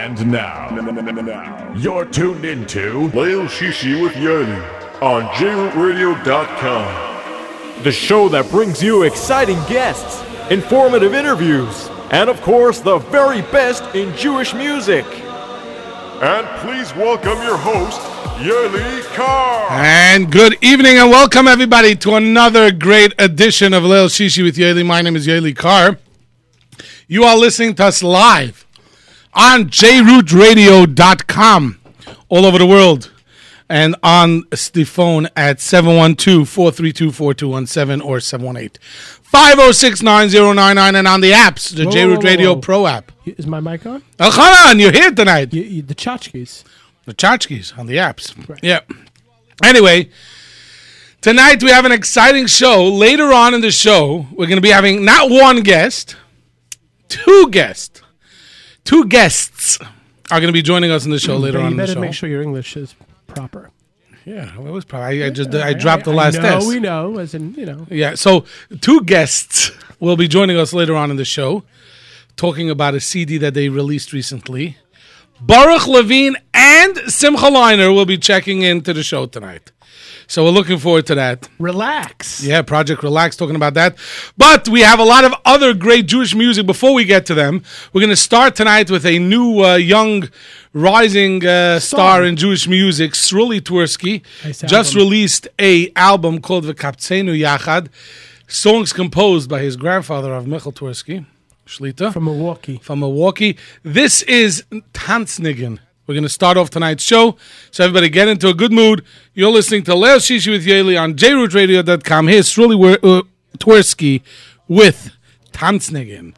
And now, now, you're tuned into Leil Shishi with Yoely on JRootRadio.com. the show that brings you exciting guests, informative interviews, and of course, the very best in Jewish music. And please welcome your host, Yoely Kar. And good evening and welcome everybody to another great edition of Leil Shishi with Yoely. My name is Yoely Kar. You are listening to us live on jrootradio.com all over the world and on the phone at 712-432-4217 or 718-506-9099 and on the apps, the Whoa, J Root whoa, whoa, Radio. Pro app. Is my mic on? Uh, Elchanan, you're here tonight. You, you, the tchotchkes. The tchotchkes on the apps. Yeah. Anyway, tonight we have an exciting show. Later on in the show, we're going to be having not one guest, two guests. Two guests are going to be joining us in the show mm, later But on you in the better show. make sure your English is proper. Yeah, it was probably. I just I dropped the last No, test. we know, as in you know. Yeah, so two guests will be joining us later on in the show, talking about a CD that they released recently. Baruch Levine and Simcha Leiner will be checking into the show tonight. So we're looking forward to that. Relax. Yeah, Project Relax talking about that. But we have a lot of other great Jewish music before we get to them. We're going to start tonight with a new uh, young rising uh, star in Jewish music, Sruli Twersky. Nice Just released a album called V'Kaptzenu Yachad. Songs composed by his grandfather of Michael Twersky, Shlita From Milwaukee. from Milwaukee. This is Tanznigen. We're going to start off tonight's show. So everybody get into a good mood. You're listening to Leil Shishi with Yoely on jrootradio.com. Here's Wer- uh, Twersky with Tanznigen.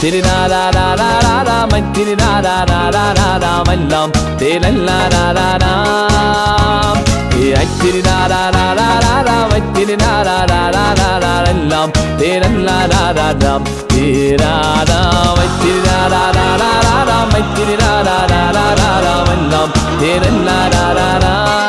തിരുനാരാരാരാരാമൻ തിരുനാരാരാരാരാമെല്ലാം തിരല്ലാരാരാരാം തിരുനാരാരാരാരാമൻ തിരുനാരാരാരാരാമെല്ലാം തിരല്ലാരാരാം തിരാരാമൻ തിരുനാരാരാരാരാമൻ തിരുനാരാരാരാരാമെല്ലാം തിരല്ലാരാരാം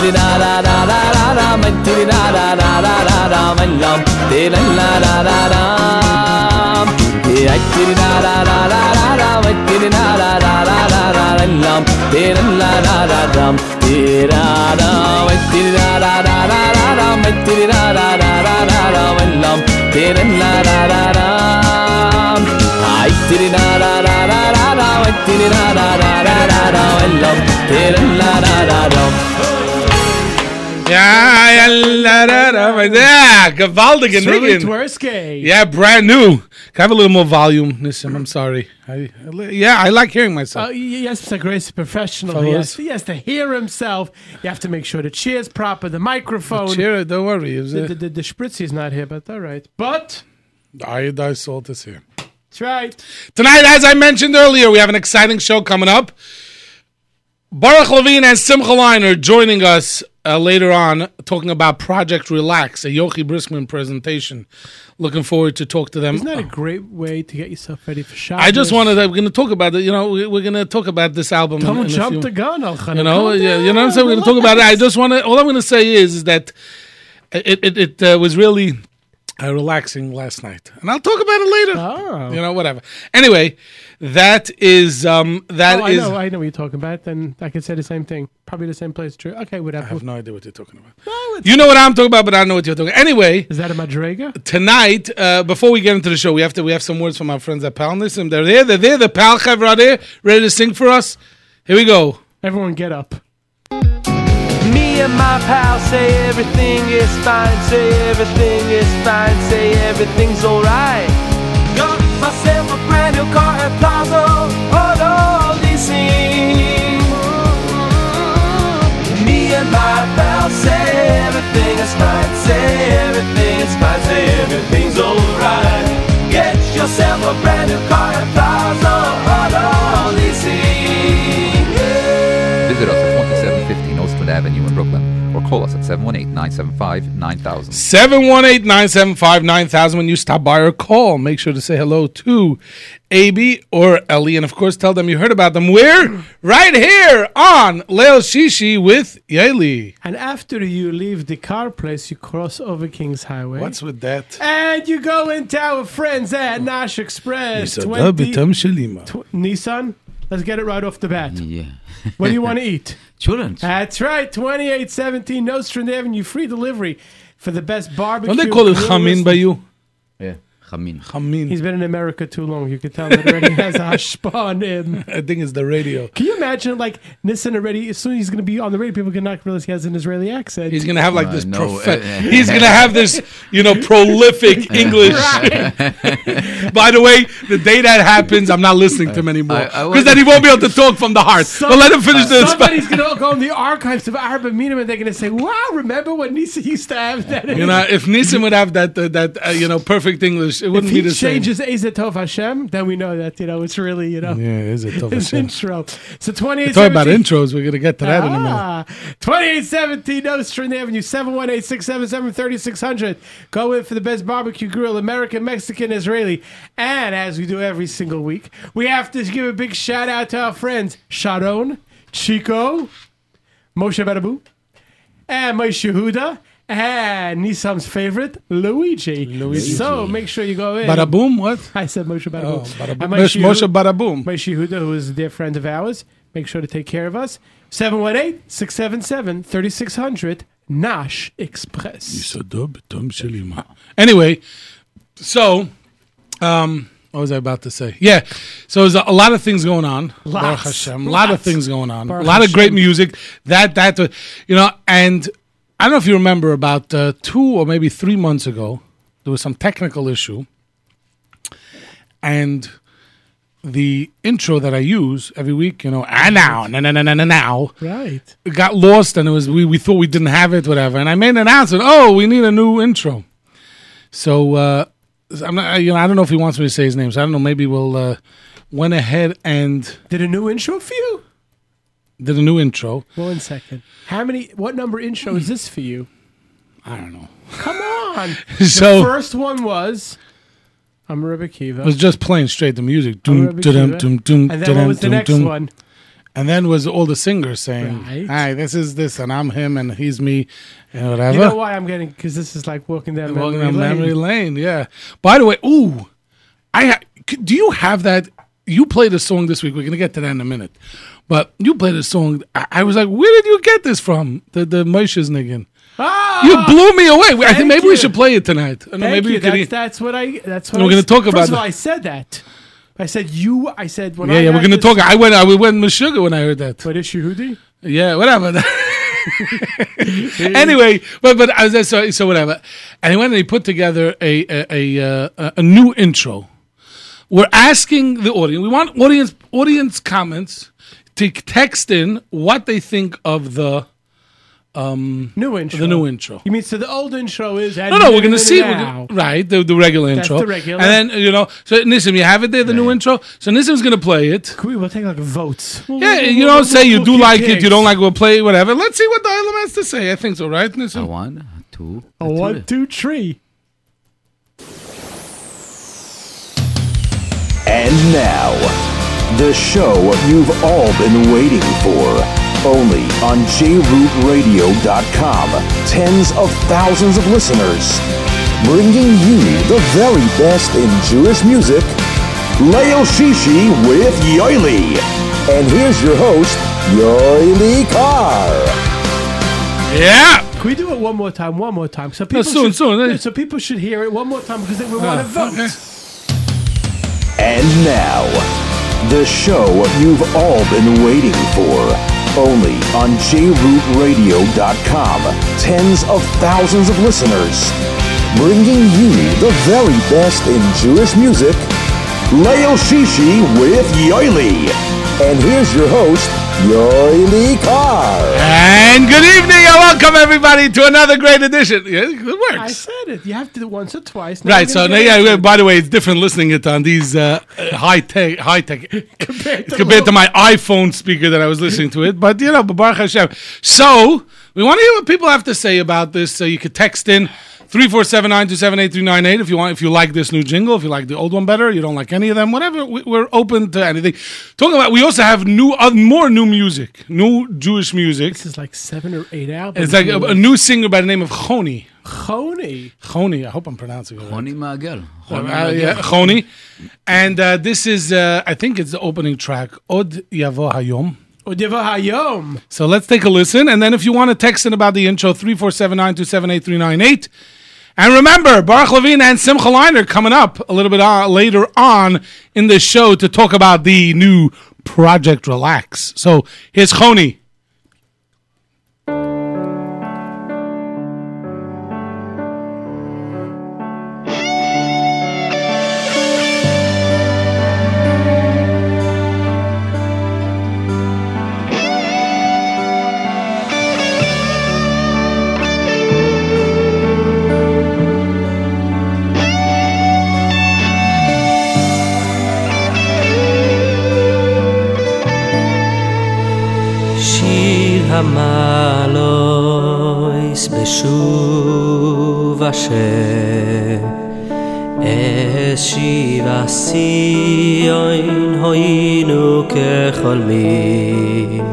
di da la la la lam di la la la la la ai di da la da la Ja, ja, la, la, yeah, gewaltige Really nigga. Tversky. Yeah, brand new. Can I have a little more volume? Listen, I'm sorry. I, yeah, I like hearing myself. Oh, y- yes, Mr. Grace, professional. Fellas. has, he has to hear himself. You have to make sure the chair's proper, the microphone. Cheer, don't worry. Is The, it? the, the, the spritzy's not here, but all right. But Iodized salt is here. that's right. Tonight, as I mentioned earlier, we have an exciting show coming up. Baruch Levine and Simcha Leiner are joining us uh, later on, talking about Project Relax, a Yochi Briskman presentation. Looking forward to talk to them. Isn't that a great way to get yourself ready for Shabbos? I just wanted. We're going to talk about it. You know, we- we're going to talk about this album. Don't in a jump few- the gun, Al You know, yeah, you know what I'm saying. We're going to talk about it. I just want to. All I'm going to say is, is that it it, it uh, was really uh, relaxing last night, and I'll talk about it later. Oh. You know, whatever. Anyway, that is um that Oh, is. I know, I know what you're talking about. Then I could say the same thing. Probably the same place. True. Okay, whatever. I have no idea what you're talking about. No, You know what I'm talking about, but I don't know what you're talking. Anyway, Is that a Madrega? tonight, uh, before we get into the show, we have to we have some words from our friends at Palnism. They're there. They're there. The Pal are there, ready to sing for us. Here we go. Everyone get up. And my pal say everything is fine, say everything is fine, say everything's alright. Got myself a brand new car at Plaza, auto leasing. Me and my pal say everything is fine, say everything is fine, say everything's alright. Get yourself a brand new car at Plaza, call us at 718-975-9000. 718 975 9000 when you stop by or call. Make sure to say hello to AB or Ellie. And of course, tell them you heard about them. We're Right here on Leil Shishi with Yoely. And after you leave the car place, you cross over King's Highway. What's with that? and you go into our friends at Nash Express. Nissan 20 Dabitam Shalima. tw- Nissan. Let's get it right off the bat. Yeah. What do you want to eat? Children. That's right, 2817 Nostrand Avenue, free delivery for the best barbecue. Don't they call it grill Chamin by you? Yeah. Chamin. Chamin. He's been in America too long. You can tell that already has a hashpa on him. I think it's the radio. Can you imagine, like, Nissan already, as soon as he's going to be on the radio, people can not realize he has an Israeli accent. He's gonna have like Uh, this. no, profe- uh, he's gonna have this, you know, prolific English. By the way, the day that happens, I'm not listening to him anymore I- I because then he won't be able to talk from the heart. Some- but let him finish this. Somebody's going to go in the archives of Arba Minam and they're going to say, wow, remember when Nissan used to have that? You know, if Nissan would have that uh, that uh, you know perfect English, it if wouldn't be he the same. changes Ezatov Hashem, then we know that, you know, it's really, you know, Yeah, is it tough? his intro. So 28 Talk about intros. We're gonna get to that in a minute. Ah, 2817 Nostrand Avenue, 718 677 3600. Go in for the best barbecue grill, American, Mexican, Israeli. And as we do every single week, we have to give a big shout out to our friends Sharon, Chico, Moshe Barabu, and Moshe Huda. And Nissan's favorite, Luigi. Luigi. So make sure you go in. Bada boom. What? I said Moshe Barabu. Oh, bada boom. And Moshe Moshe Bada boom. Moshe Huda, who is a dear friend of ours. Make sure to take care of us. 718 677 3600 Nash Express. Anyway, So, um, what was I about to say? Yeah. So there's a, a lot of things going on. Baruch Lots. Hashem. A lot of things going on. Baruch a lot of great Hashem. music. That that you know, and I don't know if you remember about uh, two or maybe three months ago, there was some technical issue, and the intro that I use every week, you know, and now, na na na na na now, Right. it got lost and it was we, we thought we didn't have it whatever and i made an announcement oh we need a new intro so uh i'm not you know i don't know if he wants me to say his name so i don't know maybe we'll uh went ahead and Did a new intro for you? Did a new intro One second. How many? What number intro is this for you? i don't know Come on. so the first one was I'm Rebbe Kiva. it was just playing straight the music I'm Dum, Rebbe dum, Kiva. dum, dum, and then what was the next one? and then was all the singers saying Right. hi this is this and i'm him and he's me and whatever You know why I'm getting? Because this is like walking down memory, Walking down lane. memory lane. Yeah. By the way, ooh, I ha- do you have that? You played a song this week. We're gonna get to that in a minute. But you played a song. I, I was like, where did you get this from? The the Moshe's Niggin. Ah, You blew me away. I think maybe we should play it tonight. I don't know, Thank maybe you. That's, that's what I. That's what We're gonna s- talk First about of all. I said that. I said you. I said when yeah, I yeah. We're gonna talk. I went. I went with sugar when I heard that. What is Shehudi? Yeah, whatever. anyway, but but I so so whatever, and he went and he put together a a a, uh, a new intro. We're asking the audience. We want audience audience comments to text in what they think of the um, New intro. the new intro. You mean so the old intro is? No, no, we're gonna see we're gonna- right the, the regular That's intro, the regular. and then you know. So Nissim, you have it there, the new intro. So Nissim's gonna play it. Can we, we'll take like votes. Yeah, you don't say you do like it, you don't like we'll play whatever. Let's see what the Ilam has to say. I think so, right, Nissim? A one, a two, A one, two, three. And now, the show you've all been waiting for. Only on JRootRadio.com. Tens of thousands of listeners. Bringing you the very best in Jewish music. Leil Shishi with Yoely. And here's your host, Yoely Kar. Yeah. Can we do it one more time? One more time. So people soon, should, soon, eh? So people should hear it one more time because they will want to vote. okay. And now, the show you've all been waiting for. Only on JRootRadio.com. Tens of thousands of listeners. Bringing you the very best in Jewish music. Leil Shishi with Yoely. And here's your host, Yoely Kar. And good evening and welcome everybody to another great edition. Yeah, it I said it. You have to do it once or twice. Now Right, so now, yeah, it. by the way, it's different listening it on these uh, uh, high tech, high tech compared to, compared to my iPhone speaker that I was listening to it. But you know, Baruch Hashem. So we want to hear what people have to say about this. So you could text in three four seven nine two seven eight three nine eight if you want. If you like this new jingle, if you like the old one better, you don't like any of them, whatever. We, we're open to anything. Talking about, we also have new, uh, more new music, new Jewish music. This is like seven or eight albums. It's like a, a new singer by the name of Choni. Choni. Choni, I hope I'm pronouncing it right. Honi Magel. Uh, yeah, Choni. And uh, this is, uh, I think it's the opening track, Od Yavo Hayom. Od Yavo Hayom. So let's take a listen. And then if you want to text in about the intro, 347-927-8398. And remember, Baruch Levine and Simcha Leiner coming up a little bit uh, later on in the show to talk about the new Project Relax. So here's Choni. היינו כחולמים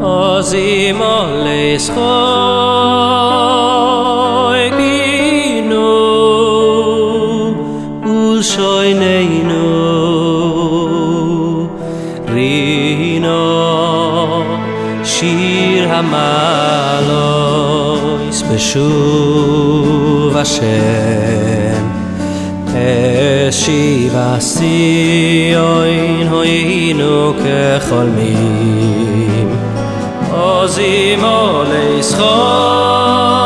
עוזים עולי az im al es khoy binu u shoy nei shir השיבה ציון היינו כחולמים אז אמו לשחוק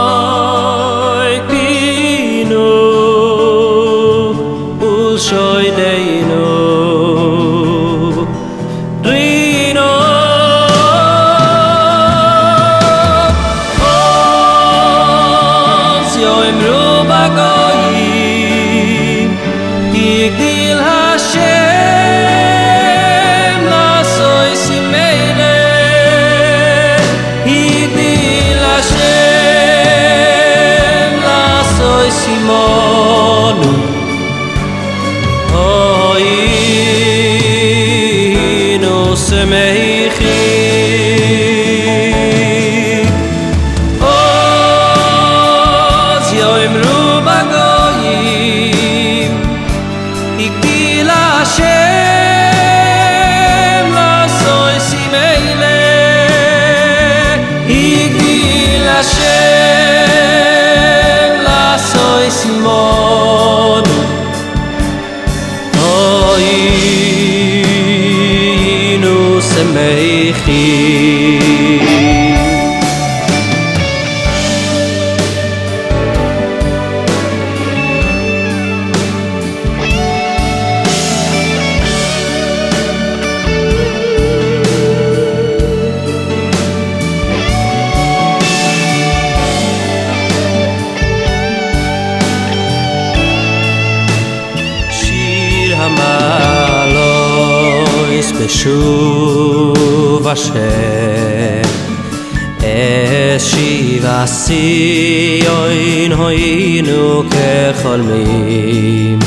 השיבה ציון היינו כחולמים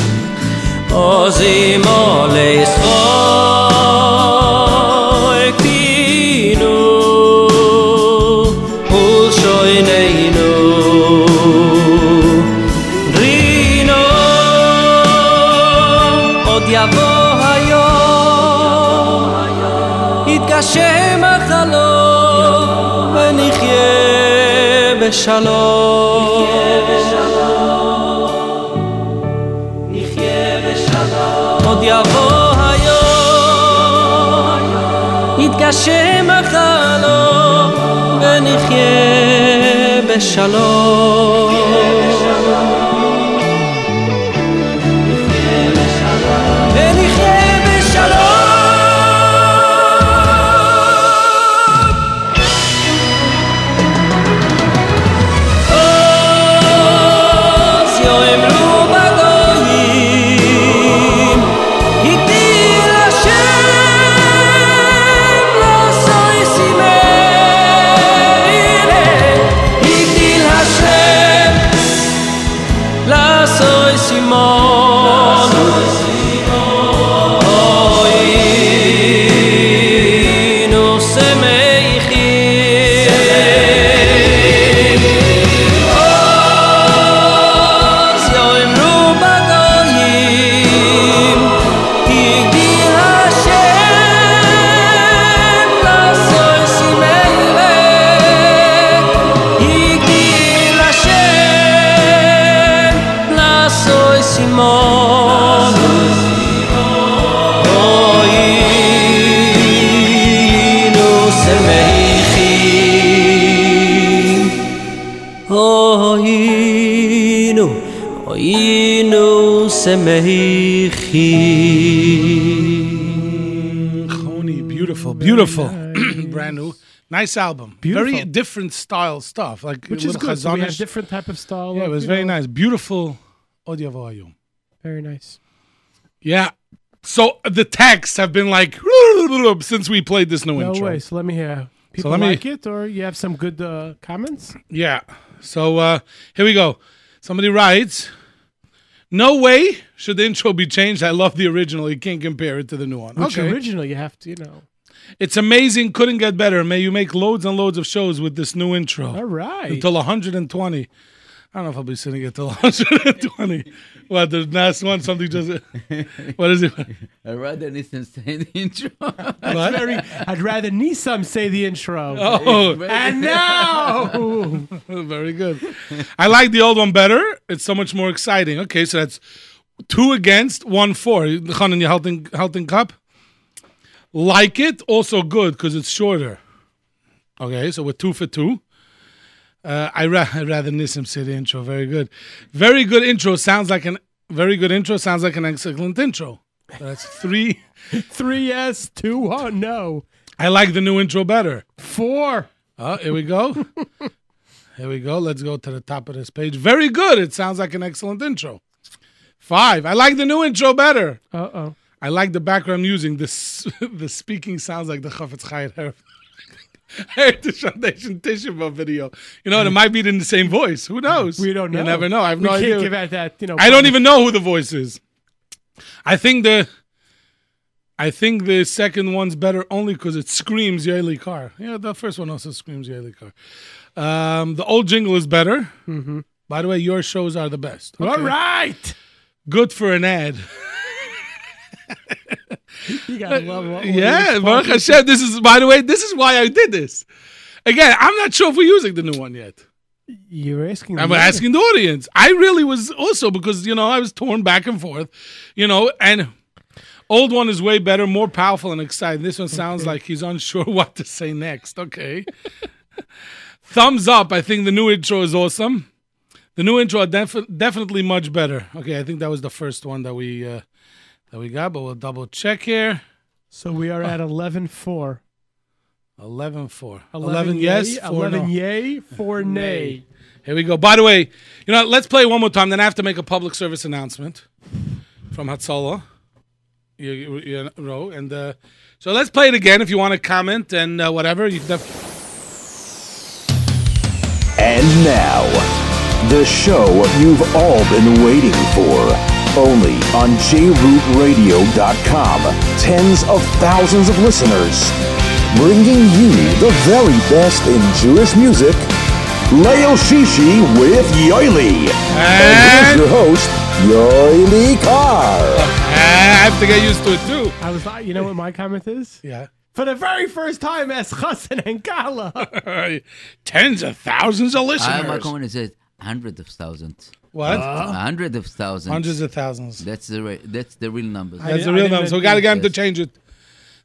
עוז אמו לשחוק בשלום עוד יבוא היום יתגשם החלום ונחיה בשלום Choni, beautiful, beautiful, brand new. Nice album. Beautiful. Very different style stuff. Like Which is good. So we had different type of style. Yeah, it was very know. nice. Beautiful audio volume. Very nice. Yeah. So the texts have been like since we played this new no intro. Way. So let me uh, hear. People so let like me, it, or you have some good uh, comments? Yeah. So uh, here we go. Somebody writes "No way should the intro be changed. I love the original. You can't compare it to the new one." Which okay. original you have to, you know. It's amazing. Couldn't get better. May you make loads and loads of shows with this new intro. All right. Until 120. I don't know if I'll be sitting at till 120. what, the last one, something just. What is it? I'd rather listen say the intro. What? Very, I'd rather Nissim say the intro. Oh, And now, very good. I like the old one better. It's so much more exciting. Okay, so that's two against, one for. The Chanan, your Helton, Helton Cup. Like it, also good because it's shorter. Okay, so we're two for two. Uh, I ra- I'd rather Nissim say the intro. Very good. Very good intro. Sounds like an very good intro. Sounds like an excellent intro. That's three. Three yes, two one no. I like the new intro better. Four. Oh, here we go. here we go. Let's go to the top of this page. Very good. It sounds like an excellent intro. Five. I like the new intro better. Uh oh. I like the background using. This the speaking sounds like the Chafetz Chaim Her- Heritage Foundation Tisha B'Av video. You know, it might be in the same voice. Who knows? We don't know. You never know. I have we no idea. give out that. You know. I don't even know who the voice is. I think the I think the second one's better only because it screams Yoely Kar. Yeah, the first one also screams Yoely Kar. Um, the old jingle is better. Mm-hmm. By the way, your shows are the best. All Okay. right. Good for an ad. You gotta love what. yeah, Baruch Hashem. This is, by the way, this is why I did this. Again, I'm not sure if we're using the new one yet. You're asking. I'm asking the audience. I really was also because you know I was torn back and forth, you know, and old one is way better, more powerful and exciting. This one sounds like he's unsure what to say next. Okay, thumbs up. I think the new intro is awesome. The new intro def- definitely much better. Okay, I think that was the first one that we uh, that we got, but we'll double check here. So we are at 11-4. 11 4. 11, 11 yes, 4 11 no. yay, four nay. Here we go. By the way, you know, let's play one more time. Then I have to make a public service announcement from Hatzola. You, you, you know, and uh, so let's play it again. If you want to comment and uh, whatever, you can. Def- And now, the show you've all been waiting for. Only on JRootRadio.com. Tens of thousands of listeners. Bringing you the very best in Jewish music. Leil Shishi with Yoely. And here's your host, Yoely Kar. I have to get used to it too. I was like, you know what my comment is? Yeah. For the very first time as Chassan and Gala. Tens of thousands of listeners. I, my listeners. comment is it hundreds of thousands. what? A hundred of thousands. Hundreds of thousands. That's the re- that's the real numbers. That's the real didn't number. So we know got to get him to change it.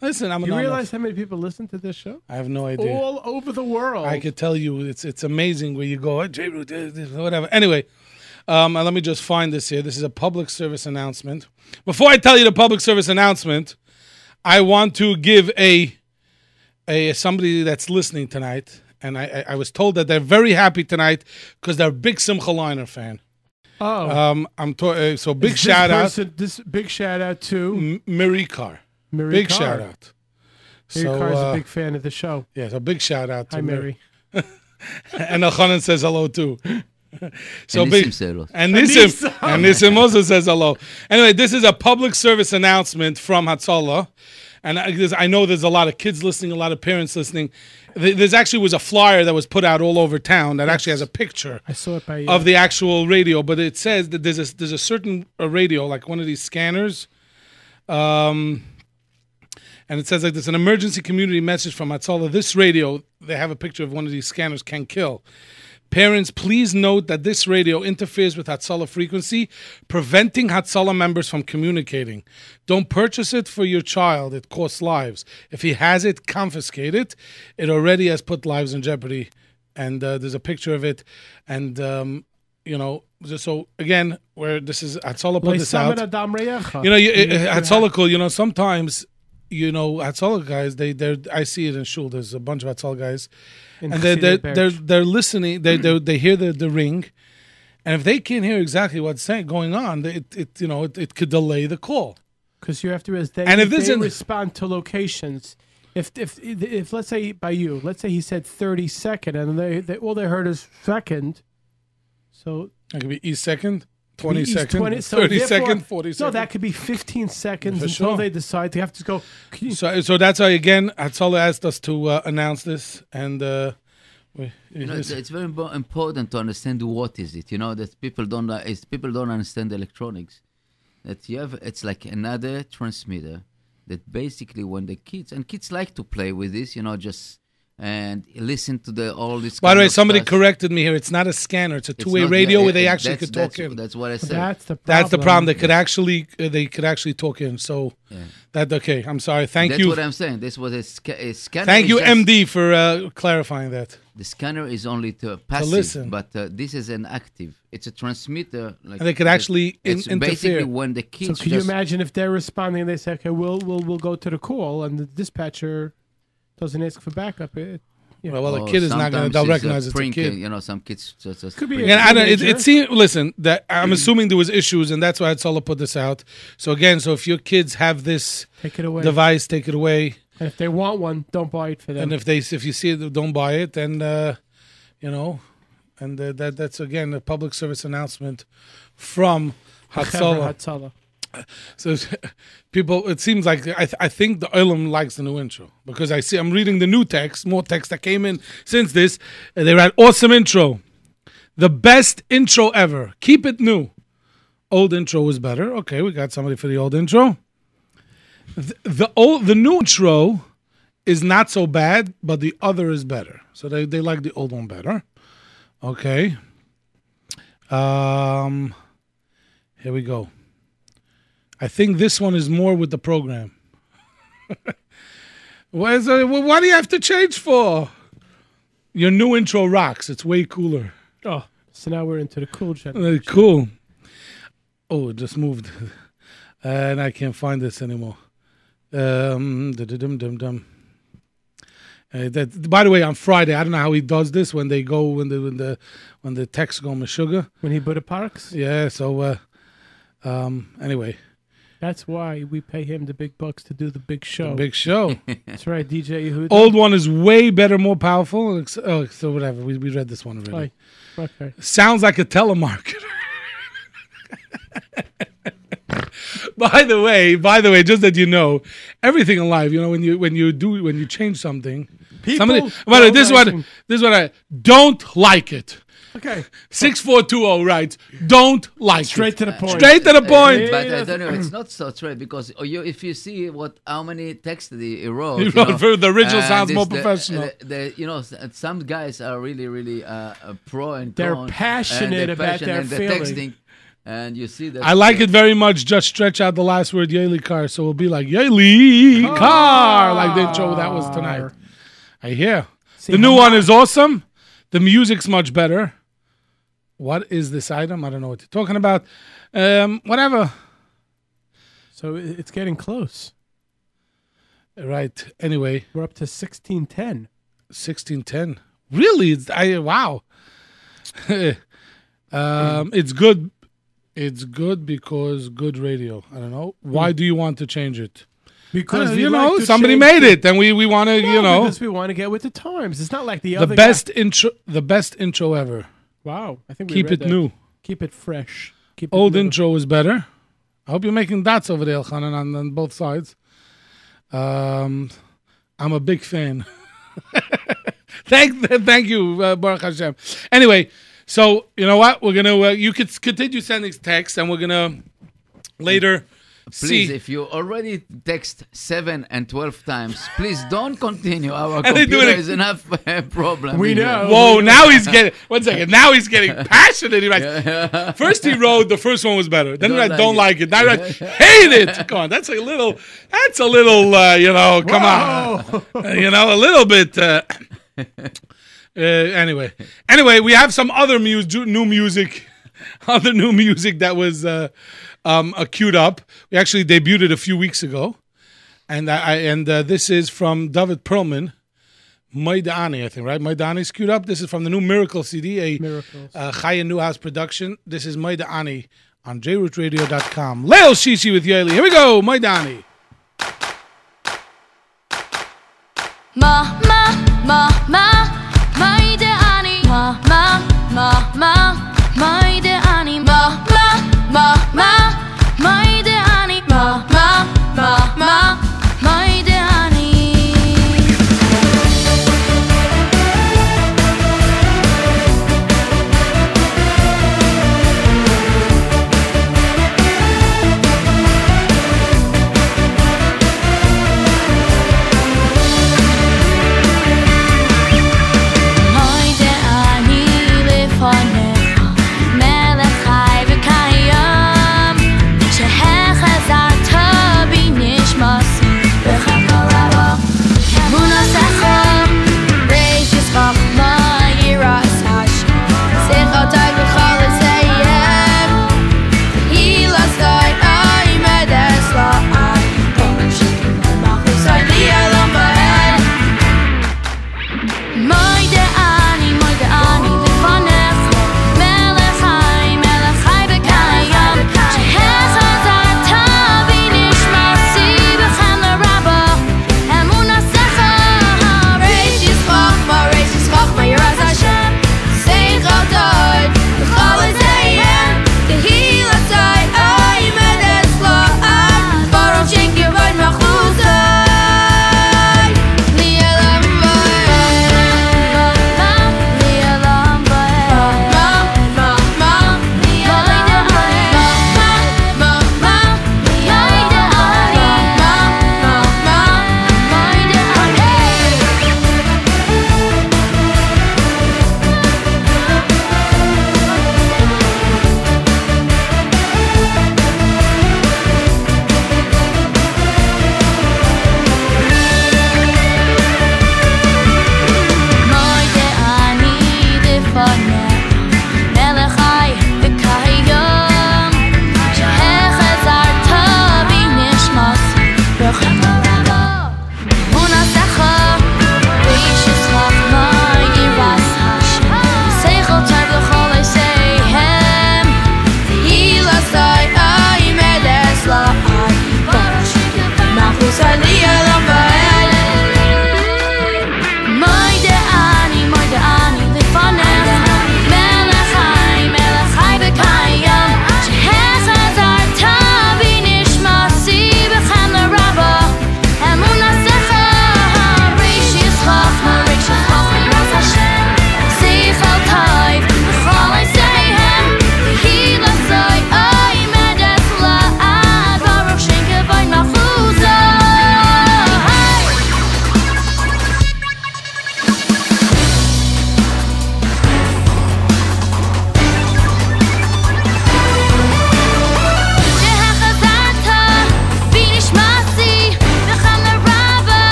Listen, I'm an You realize how many people listen to this show? I have no idea. All over the world. I could tell you it's it's amazing where you go, "Oh, J- Root, this, this," whatever. Anyway, um, let me just find this here. This is a public service announcement. Before I tell you the public service announcement, I want to give a a somebody that's listening tonight, and I, I, I was told that they're very happy tonight because they're a big Simcha Leiner fan. oh. Um, I'm to, uh, so big This shout out, person- This big shout out to M- Miri Carr. Mary Big Carr. shout out. Mary So, Carr's uh, a big fan of the show. yeah, so big shout out to Hi, Mary. and Elchanan says hello too. so And big Nissim said hello. and Nissim Nissim. and Nissim also says hello. Anyway, this is a public service announcement from Hatzalah, and I, I know there's a lot of kids listening, a lot of parents listening. There's actually was a flyer that was put out all over town that actually has a picture I saw it by of the actual radio, but it says that there's a there's a certain radio like one of these scanners. Um, and it says like there's an emergency community message from Hatzalah. This radio, they have a picture of one of these scanners, can kill. Parents, please note that this radio interferes with Hatzalah frequency, preventing Hatzalah members from communicating. Don't purchase it for your child. It costs lives. If he has it, confiscate it. It already has put lives in jeopardy. And uh, there's a picture of it. And, um, you know, so again, where this is Hatzalah put this out. Leisamid Adam Reyecha. You know, you, You- you Hatzalah. You know, sometimes, you know, Hatzalah guys, they, they're, I see it in shul. There's a bunch of Hatzalah guys, in and they're, they're, they're, they're listening. They, they, they hear the, the ring, and if they can't hear exactly what's saying going on, it, it you know, it, it could delay the call. because you have to as they, And if they respond to locations. If, if if let's say by you, let's say he said thirty second, and they, they all they heard is second, so It could be e second, twenty each second, 20 so thirty therefore- second, forty No, that could be fifteen seconds For until sure. they decide they have to go. You-" So, so that's why again, Hatzalah asked us to uh, announce this, and uh, we, You know, it's- it's, it's very important to understand what is it. You know that people don't uh, is people don't understand electronics. That you have it's like another transmitter that basically when the kids and kids like to play with this, you know, just and listen to the all this. By the way, somebody stuff. corrected me here. It's not a scanner. It's a two-way not- radio yeah, where they yeah, actually could talk that's, in. That's what I said. That's the problem. That's the problem. They could actually uh, they could actually talk in. So that okay. I'm sorry. Thank That's you. what I'm saying. This was a, sca- a scanner. Thank you, just- MD, for uh, clarifying that. The scanner is only to passive, listen. but uh, this is an active. It's a transmitter. Like And they could that- actually in- it's basically interfere. when the So kids. can you imagine if they're responding they say, "Okay, we'll we'll we'll go to the call," and the dispatcher doesn't ask for backup? It, yeah. Well, well, the Oh, kid is not going to. They'll it's a recognize it's a prank, kid. You know, some kids just. just Could be prank. a- Yeah, I don't. It, it seems. Listen, that I'm assuming there was issues, and that's why Atzola put this out. So again, so if your kids have this Take it away. device, take it away. And if they want one, don't buy it for them. And if they if you see it, don't buy it. And uh, you know, and uh, that that's again a public service announcement from Hatzalah. So people, it seems like I, th- I think the Olam likes the new intro because I see I'm reading the new text, more text that came in since this. And they write awesome intro, the best intro ever. Keep it new. Old intro was better. Okay, we got somebody for the old intro. The, the old, the new intro is not so bad, but the other is better. So they, they like the old one better. Okay. Um, here we go. I think this one is more with the program. Where's the, wh- what do you have to change for? Your new intro rocks. It's way cooler. Oh, so now we're into the cool jet. Uh, cool. Oh, it just moved. and I can't find this anymore. Um, dum dum dum. Uh, that, by the way, on Friday, I don't know how he does this when they go when the when the when the texts go sugar. When he Buddha Parks, Yeah. So uh, um, anyway, that's why we pay him the big bucks to do the big show. big show. That's right, DJ Yehuda. Old one is way better, more powerful. Oh, so whatever. We, we read this one already. Oi. Okay. Sounds like a telemarketer. by the way, by the way, just that you know, everything in life, you know, when you when you do when you change something, somebody. People By the way, this is what this is what I don't like it. Okay. Six four two zero writes, don't like Straight it. to the point. Straight to the point. But I don't know. It's not so straight because oh, you, if you see what how many texts he he wrote, He you wrote know, for- the original and sounds more the- professional. The, the- you know, some guys are really, really uh, uh, pro and They're con, passionate and they're about passionate their and they're feeling. texting, and you see that. I like it very much. Just stretch out the last word, Yoely Kar, so we'll be like Yoely Kar, like the intro that was tonight. I hear. the new one is awesome. The music's much better. What is this item? I don't know what you're talking about. Um, whatever. So it's getting close. Right. Anyway, We're up to sixteen ten. sixteen ten. Really? It's, I wow. um, it's good. It's good because good radio. I don't know. Why do you want to change it? Because Uh, you like know, somebody made it, and we we want to, you know, because we want to get with the times. It's not like the, the other best intro, the best intro ever. Wow, I think we Keep it that. new. Keep it fresh. Keep it Old intro is better. I hope you're making dots over there, Elchanan, on, on both sides. Um, I'm a big fan. thank, thank you, uh, Baruch Hashem. Anyway, so you know what? We're gonna. Uh, you could continue sending texts, and we're gonna later Please, see. if you already text seven and twelve times, please don't continue. Our And computer it- is enough problem. We in here. know. Whoa! Now he's getting. One second. Now he's getting passionate. He writes. First he wrote the first one was better. Then he Don't wrote don't like like it. Now he writes hate it. Come on, that's a little. That's a little. Uh, you know, come on. Uh, you know, a little bit. Uh, uh, anyway, anyway, we have some other mu- new music, other new music that was uh, um, uh, queued up. We actually debuted it a few weeks ago, and I, and uh, this is from David Perlman. Maidani, I think, right? Maidani's queued up. This is from the new Miracle CD, a Miracles. uh, Chaya Newhouse production. This is Maidani on jrootradio.com. Leil Shishi with Yoely. Here we go, Maidani. Ma, ma, ma, ma, Maidani. Ma.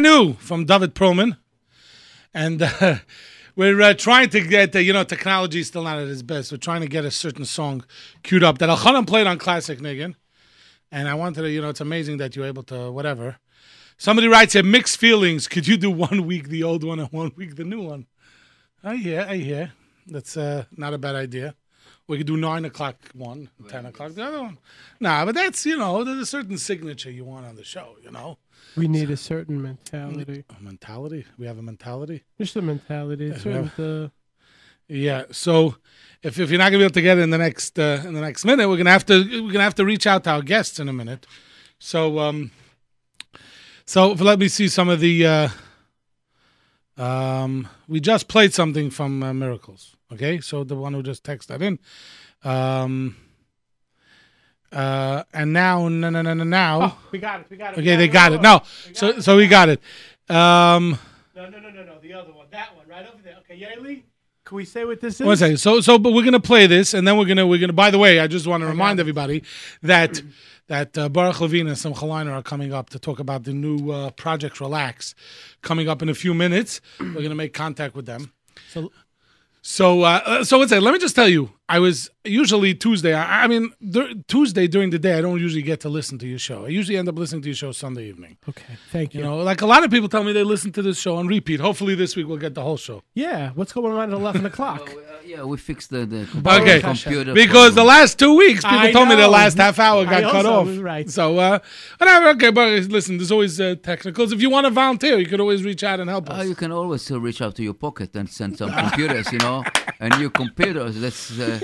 Brand new from David Perlman. And uh, we're uh, trying to get, uh, you know, technology is still not at its best. We're trying to get a certain song queued up that Al played on Classic Niggin. And I wanted to, you know, it's amazing that you're able to, whatever. Somebody writes here, mixed feelings. Could you do one week the old one and one week the new one? I hear, I hear. That's uh, not a bad idea. We could do nine o'clock one, ten o'clock the other one. Nah, but that's you know, there's a certain signature you want on the show. You know, We need a certain mentality. a mentality. We have a mentality. Just a mentality. It's Yeah. the Yeah. So if, if you're not gonna be able to get it in the next uh, in the next minute, we're gonna have to we're gonna have to reach out to our guests in a minute. So um, so let me see some of the. Uh, um, we just played something from uh, Miracles. Okay, so the one who just texted that in. Um, uh, and now, no, no, no, no, now. Oh, we got it. We got it. Okay, they got it. No, so so we got it. Um, No, no, no, no, no. The other one. That one, right over there. Okay, Yoely. Can we say what this is? One second. So, so, but we're gonna play this, and then we're gonna we're gonna. By the way, I just want to remind everybody that that uh, Baruch Levine and Simcha Leiner are coming up to talk about the new uh, project Relax, coming up in a few minutes. We're gonna make contact with them. So- So, uh, uh, so what's that? Let me just tell you, I was usually Tuesday. I, I mean, dur- Tuesday during the day, I don't usually get to listen to your show. I usually end up listening to your show Sunday evening. Okay, thank you. You know, like a lot of people tell me they listen to this show on repeat. Hopefully, this week we'll get the whole show. yeah, what's going on at eleven o'clock? Yeah, we fixed the, the Okay, computer. because the last two weeks people I told me the last half hour I got cut off. was right. So uh, whatever. Okay, but listen, there's always uh, technicals. If you want to volunteer, you could always reach out and help Uh, us. you can always still reach out to your pocket and send some computers, you know, and your computers. That's uh,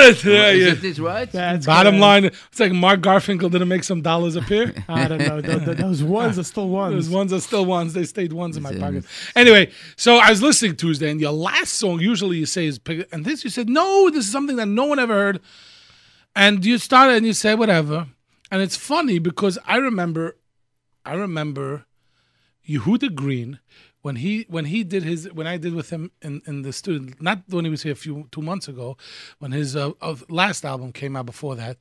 Yeah, yeah. Isn't this right? That's Bottom good. line, it's like Mark Garfinkel didn't make some dollars appear. I don't know. Th- th- those ones are still ones. Those ones are still ones. They stayed ones in my pocket. Anyway, so I was listening Tuesday, and your last song usually you say is, pick- and this you said, no, this is something that no one ever heard. And you started and you say whatever, and it's funny because I remember, I remember, Yehuda Green when he when he did his when I did with him in, in the studio, not when he was here a few two months ago, when his uh, of last album came out before that,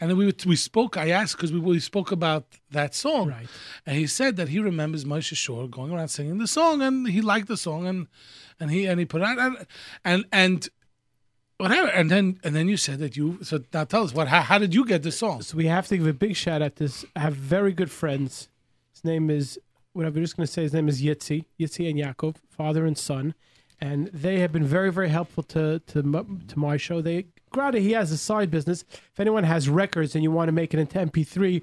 and then we we spoke. I asked because we, we spoke about that song, Right. and he said that he remembers Moshe Shore going around singing the song, and he liked the song, and and he and he put it out, and and and whatever, and then and then you said that you. So now tell us what how, how did you get the song? So we have to give a big shout out to this. I have very good friends. His name is whatever. I'm just going to say his name is Yitzi, Yitzi and Yaakov, father and son, and they have been very very helpful to to to my show. They Grada, he has a side business. If anyone has records and you want to make it into MP3,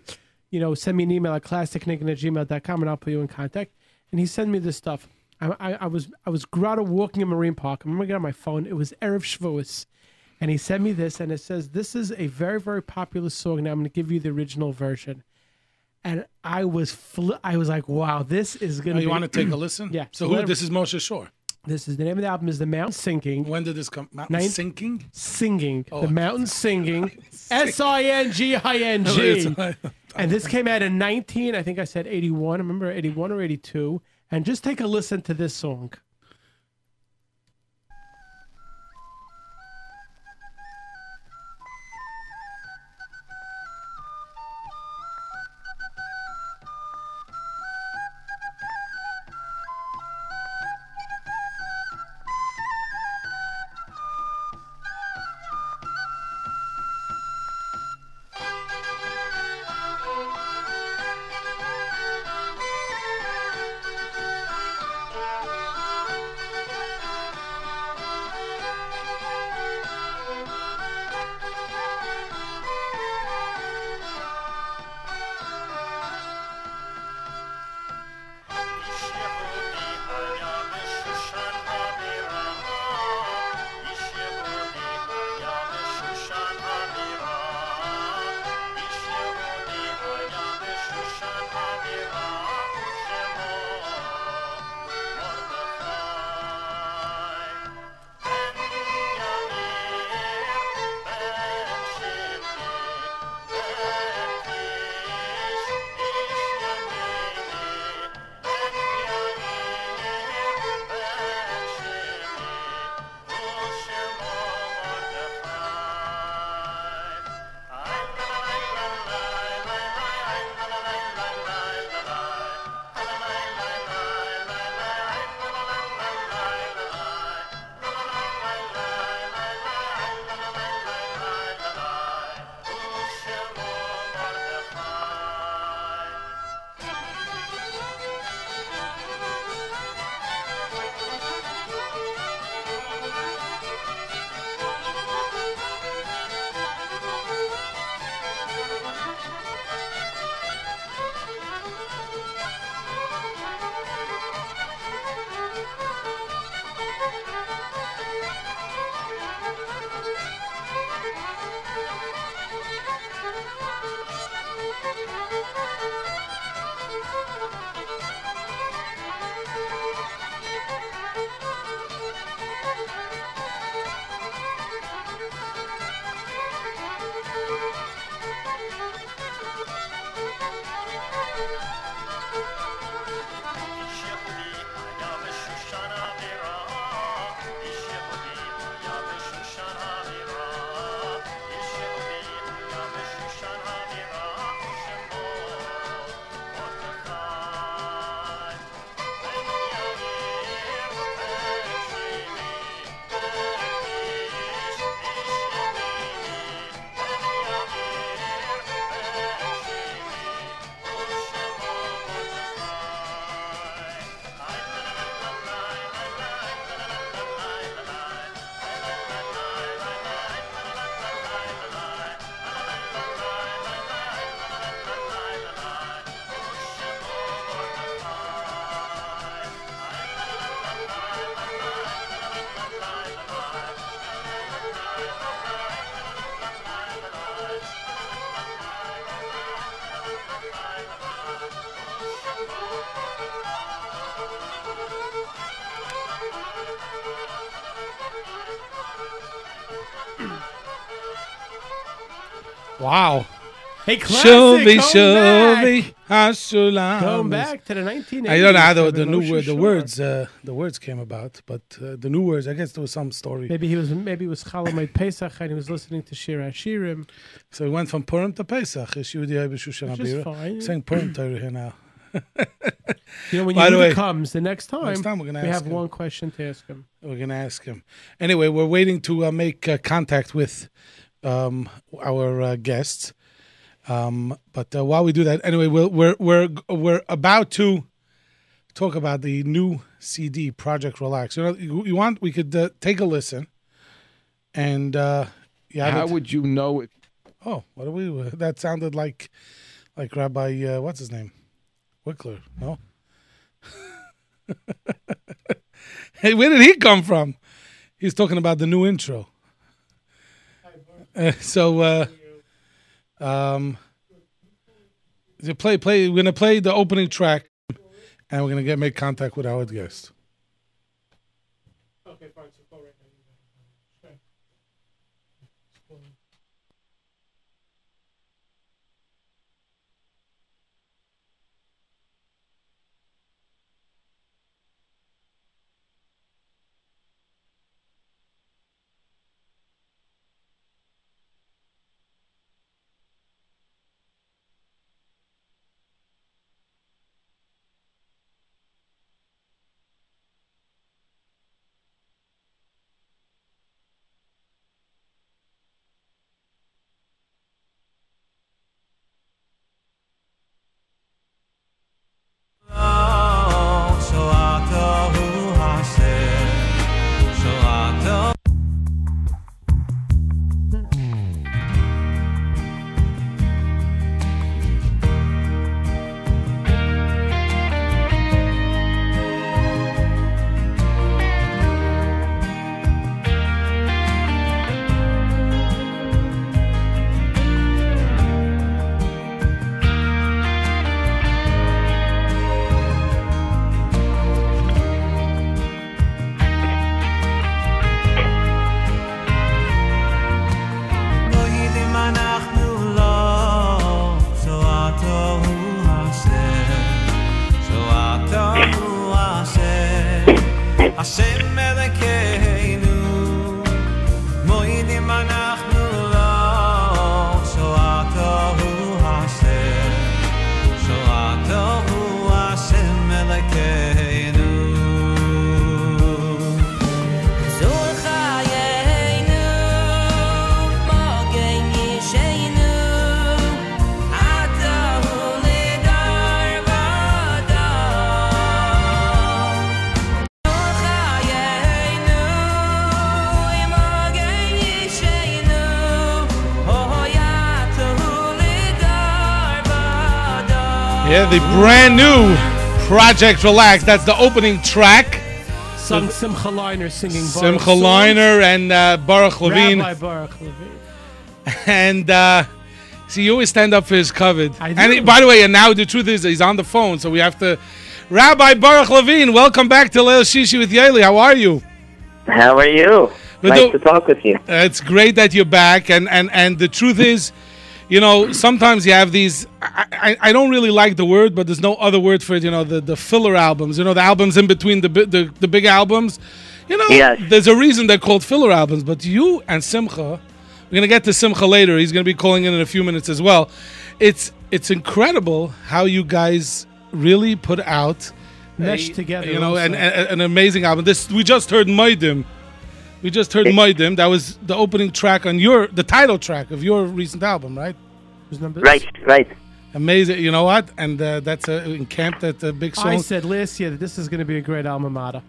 you know, send me an email at classicnick at gmail.com and I'll put you in contact. And he sent me this stuff. I, I, I was I was Grada walking in Marine Park. I remember getting on my phone. It was Erev Shavuos. And he sent me this, and it says, This is a very, very popular song. Now I'm going to give you the original version. And I was fl- I was like, wow, this is going Oh, you want to take a listen? Yeah. So who, this is Moshe Shore. This is the name of the album is The Mountain Sinking. When did this come? Mountain Nine- sinking. Singing. Oh. The Mountain Singing. S I N G I N G. And this came out in 19, I think I said 81. I remember 81 or 82. And just take a listen to this song. Wow. Hey, classic. Shuvi, come shuvi, back. hasulam. Going back to the 1980s. I don't know how the, the new word, the words uh, the words came about, but uh, the new words. I guess there was some story. Maybe he was maybe it was Chalamayt Pesach and he was listening to Shir Hashirim. So he went from Purim to Pesach. Yeshua Diya B'Shushan Which is fine. Saying Purim Torah here now. You know, when By the Yehuda way, comes the next time, next time we're gonna we have him. one question to ask him. We're gonna ask him. Anyway, we're waiting to uh, make uh, contact with um, our uh, guests. Um, but uh, while we do that, anyway, we're we're we're we're about to talk about the new CD, Project Relax. You know, you, you want we could uh, take a listen, and uh, yeah. How would you know it? Oh, what do we? That sounded like like Rabbi uh, what's his name, Wickler. No. hey, where did he come from? He's talking about the new intro. So, uh, um, play play. We're gonna play the opening track, and we're gonna get make contact with our guest. Yeah, the brand new Project Relax. That's the opening track. Sung Simcha Leiner singing Baruch Simcha songs. Leiner and uh, Baruch Levine. Rabbi Baruch Levine. and uh, See, you always stand up for his covet. I And he- do. by the way, and now the truth is, he's on the phone, so we have to. Rabbi Baruch Levine, welcome back to Leil Shishi with Yoely. How are you? How are you? But nice the- to talk with you. Uh, it's great that you're back, and and and the truth is, you know, sometimes you have these. I, I, I don't really like the word, but there's no other word for it. You know, the the filler albums. You know, the albums in between the the, the big albums. You know, Yes. there's a reason they're called filler albums. But you and Simcha, we're gonna get to Simcha later. He's gonna be calling in in a few minutes as well. It's it's incredible how you guys really put out. Meshed a- together you know, also. an, an, an amazing album. This we just heard Maidim. We just heard Maidim. That was the opening track on your, the title track of your recent album, right? Right, right. Amazing. You know what? And uh, that's uh, in camp that uh, big song. I said last year that this is going to be a great alma mater.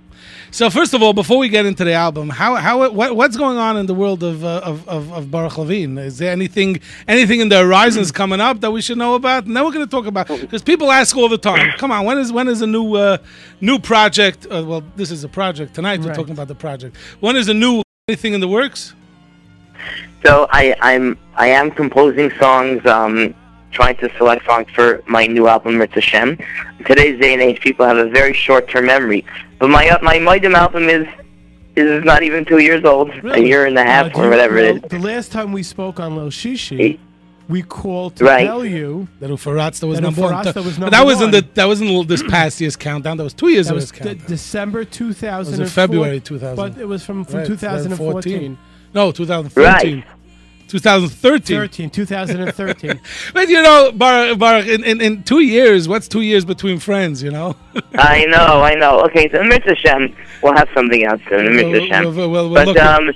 So first of all, before we get into the album, how how what, what's going on in the world of uh, of, of of Baruch Levine? Is there anything anything in the horizons coming up that we should know about? And then we're going to talk about because people ask all the time. Come on, when is when is a new uh, new project? Uh, well, this is a project tonight. We're talking about the project. When is a new anything in the works? So I, I'm I am composing songs, um, trying to select songs for my new album, Ritz Hashem. In today's day and age, people have a very short-term memory. But my uh, my Maidim album is is not even two years old, a year and a half, Now, do or whatever it well, is. The last time we spoke on Leil Shishi, we called to Right. tell you that Ufaratsta was that number one. Was But number that wasn't one. the that wasn't this past year's countdown. That was two years That was his countdown. de- December 2000. Was February 2000? But it was from, from Right, 2014. No, 2014. 2013. 13, 2013. But you know, Baruch, Baruch in, in, in two years, what's two years between friends, you know? I know, I know. Okay, so Ritz Shem, we'll have something else soon. Ritz We'll- Hashem. we'll- we'll- we'll but um,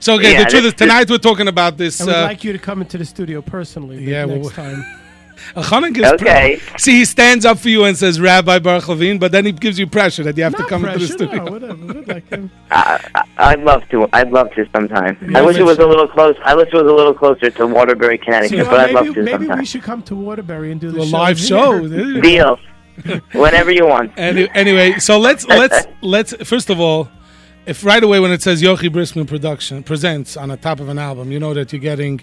So, okay, yeah, the truth is, tonight we're talking about this. I would uh, like you to come into the studio personally the Yeah, well, next time. Elchanan gives Okay. pre- See, he stands up for you and says Rabbi Baruch Levine, but then he gives you pressure that you have to come into the studio. no, whatever. we'd like him. I, I- I'd love to. I'd love to sometime. I wish it but- was a little close. I wish it was a little closer to Waterbury, Connecticut, you know, but I'd maybe love to maybe sometime. we should come to Waterbury and do the A show live here. show. There you go. Deal. Whenever you want. Any, anyway, so let's let's let's first of all, if right away when it says Yochi Briskman production presents on the top of an album, you know that you're getting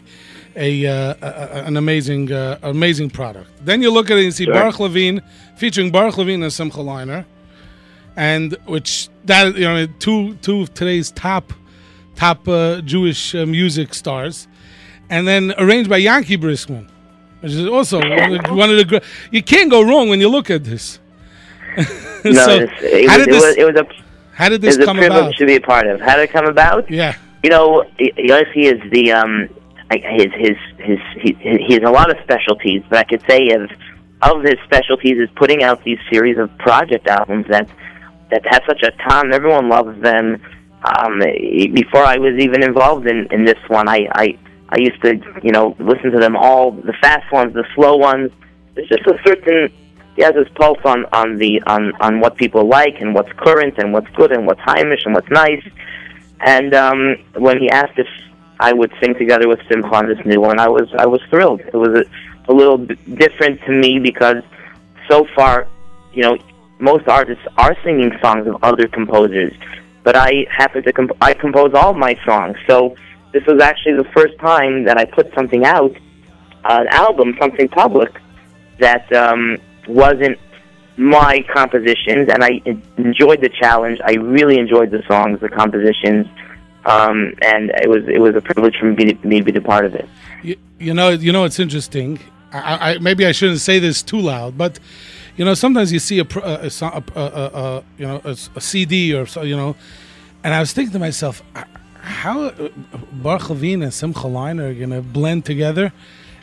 a, uh, a, an amazing uh, amazing product. Then you look at it and see Sure. Baruch Levine featuring Baruch Levine and Simcha Leiner, and which that you know two two of today's top top uh, Jewish uh, music stars, and then arranged by Yankee Briskman, which is also one of the, one of the gr- you can't go wrong when you look at this. No, So, it, was, it, was, this- it was a How did this a come privilege about? to be a part of. How did it come about? Yeah. You know, Yossi is the um, I- his his his he, he has a lot of specialties, but I could say of of his specialties is putting out these series of project albums that that have such a ton. Everyone loves them. Um, before I was even involved in in this one, I I I used to you know listen to them all, the fast ones, the slow ones. There's just a certain he has his pulse on on the on on what people like and what's current and what's good and what's Heimish and what's nice. And um, when he asked if I would sing together with Simcha on this new one, I was I was thrilled. It was a, a little different to me because so far, you know, most artists are singing songs of other composers, but I happen to comp- I compose all my songs. So this was actually the first time that I put something out, an album, something public that um, wasn't my compositions, and I enjoyed the challenge. I really enjoyed the songs, the compositions, um, and it was it was a privilege for me to, me to be a part of it. You, you know, you know, it's interesting. I, I, maybe I shouldn't say this too loud, but you know, sometimes you see a, a, a, a, you know a, CD or so, you know, and I was thinking to myself, how uh, Baruch Levine and Simcha Leiner are gonna blend together.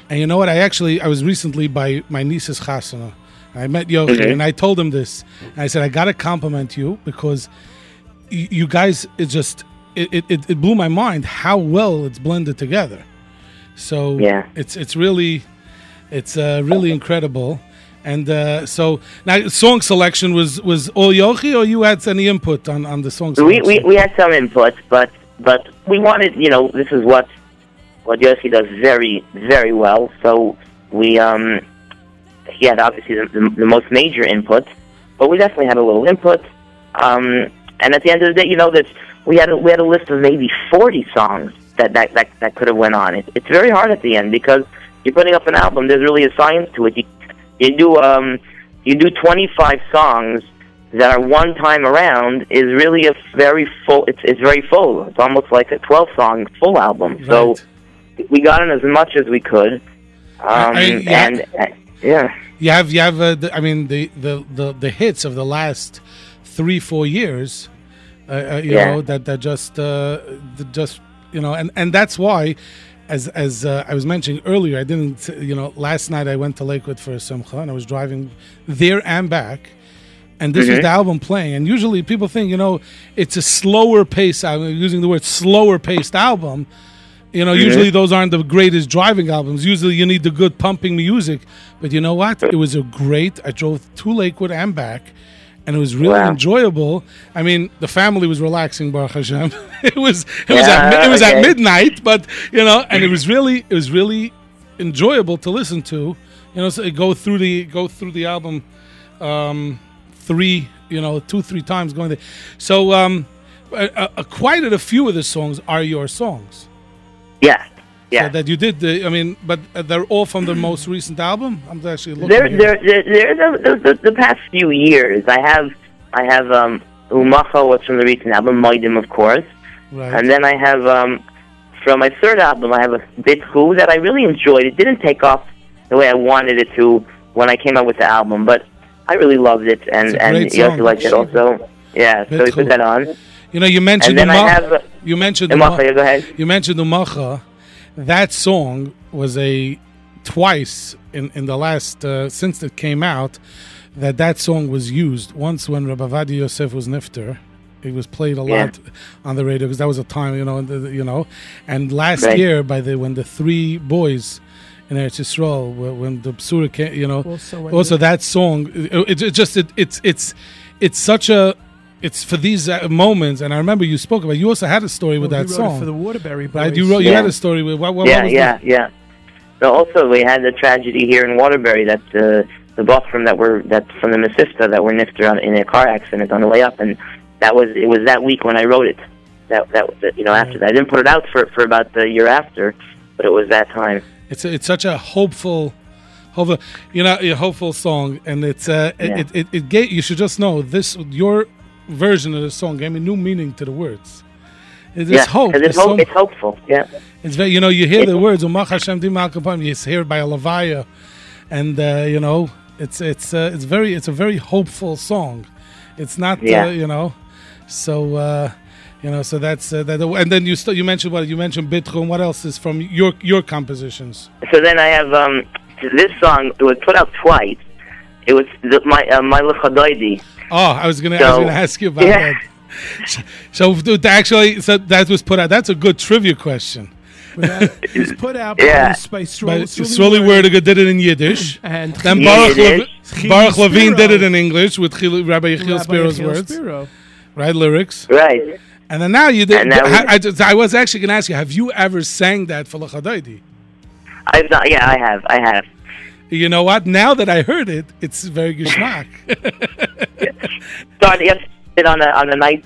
And you know what? I actually I was recently by my niece's chasana. I met Yochi Mhm. and I told him this. And I said I gotta compliment you because y- you guys it just it, it, it blew my mind how well it's blended together. So Yeah. it's it's really it's uh, really incredible. And uh, so now song selection was was all Yochi or you had any input on, on the song We, selection? we we had some input, but but we wanted you know this is what what Yossi does very very well. So we um he had obviously the, the, the most major input, but we definitely had a little input. Um, and at the end of the day, you know that we had a, we had a list of maybe forty songs that that that, that could have went on. It, it's very hard at the end because you're putting up an album. There's really a science to it. You, you do um, you do 25 songs that are one time around is really a very full. It's it's very full. It's almost like a 12 song full album. So we got in as much as we could. Um, I mean, yeah. and yeah. You have you have uh, the, I mean the, the the the hits of the last three four years, uh, uh, you Yeah. know that that just uh, just you know and and that's why. As, as uh, I was mentioning earlier, I didn't, you know, last night I went to Lakewood for a Simcha and I was driving there and back. And this was Mhm. the album playing. And usually people think, you know, it's a slower pace, I'm using the word slower paced album. You know, usually those aren't the greatest driving albums. Usually you need the good pumping music. But you know what? It was a great. I drove to Lakewood and back, and it was really Wow. enjoyable. I mean, the family was relaxing, Baruch Hashem. it was it was at, it was okay. at midnight, but you know, and it was really it was really enjoyable to listen to. You know, so go through the go through the album um, three, you know, two three times going there. So um, uh, uh, quite a few of the songs are your songs. Yeah. Yeah. So that you did the, I mean, but uh, they're all from the most recent album. I'm actually looking. Here. there, there, there the, the, the, the past few years, I have, I have um, Umacha was from the recent album, Moidim, of course, Right. and then I have um, from my third album, I have a Bit Who that I really enjoyed. It didn't take off the way I wanted it to when I came out with the album, but I really loved it, and and great you also song. liked it also. Yeah, so Bit we put that on. You know, you mentioned And then I Umacha- have, you mentioned Umacha, Uma- yeah, go ahead. You mentioned Umacha. That song was a twice in in the last uh, since it came out that that song was used. Once when Rabbi Vadi Yosef was nifter, it was played a Yeah. lot on the radio because that was a time you know and the, you know. And last Right. year by the when the three boys in Eretz Yisrael when the Psura came, you know, Also also that song it, it, it just it, it's it's it's such a it's for these uh, moments and i remember you spoke about you also had a story with that he wrote it song for the Waterbury right Boys. you wrote you Yeah. had a story with what, what, yeah, what was yeah, that? yeah. So also we had the tragedy here in Waterbury that uh, the Bothram that were that from the Mesivta that were nifted on, in a car accident on the way up, and that was it was that week when I wrote it. That that was you know after that I didn't put it out for for about the year after, but it was that time. it's a, it's such a hopeful hopeful you know a hopeful song and it's uh Yeah. it, it, it gave you should just know this your version of the song gave me new meaning to the words it's yeah, hope There's it's, hope, it's hopeful. Yeah, It's very, you know, you hear the words "Umach Hashem You hear it by a Levaya, and uh, you know, it's it's uh, it's very it's a very hopeful song. It's not, Yeah. uh, you know, so uh, you know, so that's uh, that. And then you st- you mentioned what you mentioned Bitchum. What else is from your your compositions? So then I have um this song. It was put out twice. It was the, my uh, my Lechadoidi. Oh, I was gonna I was gonna ask you about Yeah. that. So th- actually, so that was put out. That's a good trivia question. It was put out Yeah. by, by By Stroll. Sully Werdiger did it in Yiddish, And then Baruch, Yiddish. Lev- Baruch Levine did it in English with Chil- Rabbi Yechiel Rabbi Spiro's Yechiel words, Spiro. right? Lyrics. Right. And then now you did. And now I, I, just- I was actually going to ask you: Have you ever sang that for Lachadaidi? I've not. Yeah, I have. I have. You know what? Now that I heard it, it's very geschmack. Started yes, it on a on a nice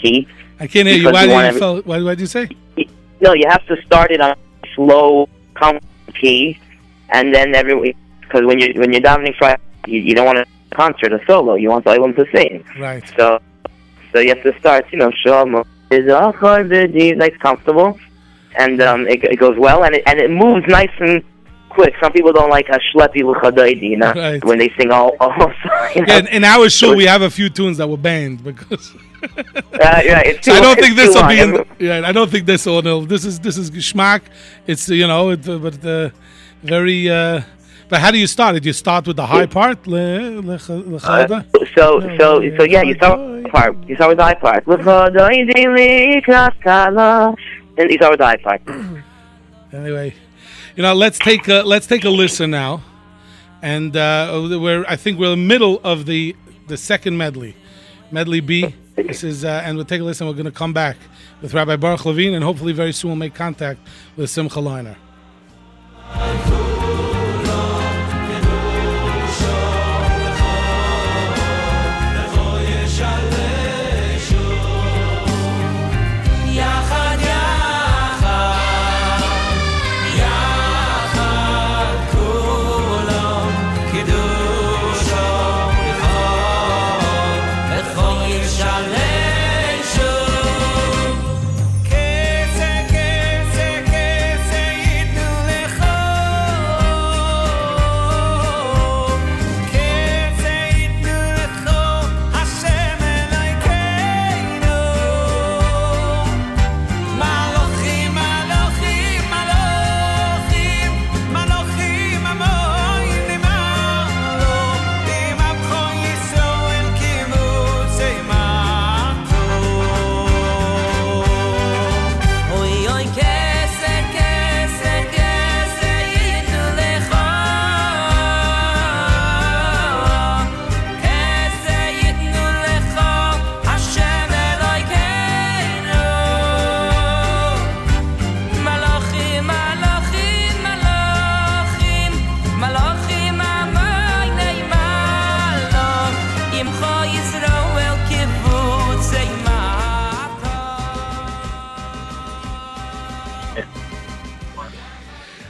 key. I can't hear you. Why you did you feel, why, why did you say? No, you have to start it on a slow, calm key, and then every because when you when you're davening Friday, you, you don't want a concert, a solo. You want everyone to sing. Right. So, so you have to start. You know, Shalom is nice, comfortable, and um, it, it goes well, and it and it moves nice and quick. Some people don't like a schleppy l'chadaydi, you know, Right. when they sing all. all you know. Yeah, in, in our show, we have a few tunes that were banned because. Uh, yeah, it's So I don't think this will be. In yeah, I don't think this will. This is this is geschmack. It's you know, it, but uh, very. Uh, but how do you start it? You start with the high part. Le, le, le, Uh, so, so, so, yeah, you start with the high part. You start with the high part. And you start with the high part. Anyway, you know, let's take a, let's take a listen now, and uh, we're I think we're in the middle of the the second medley, medley B. This is uh, and we'll take a listen. We're going to come back with Rabbi Baruch Levine, and hopefully very soon we'll make contact with Simcha Leiner.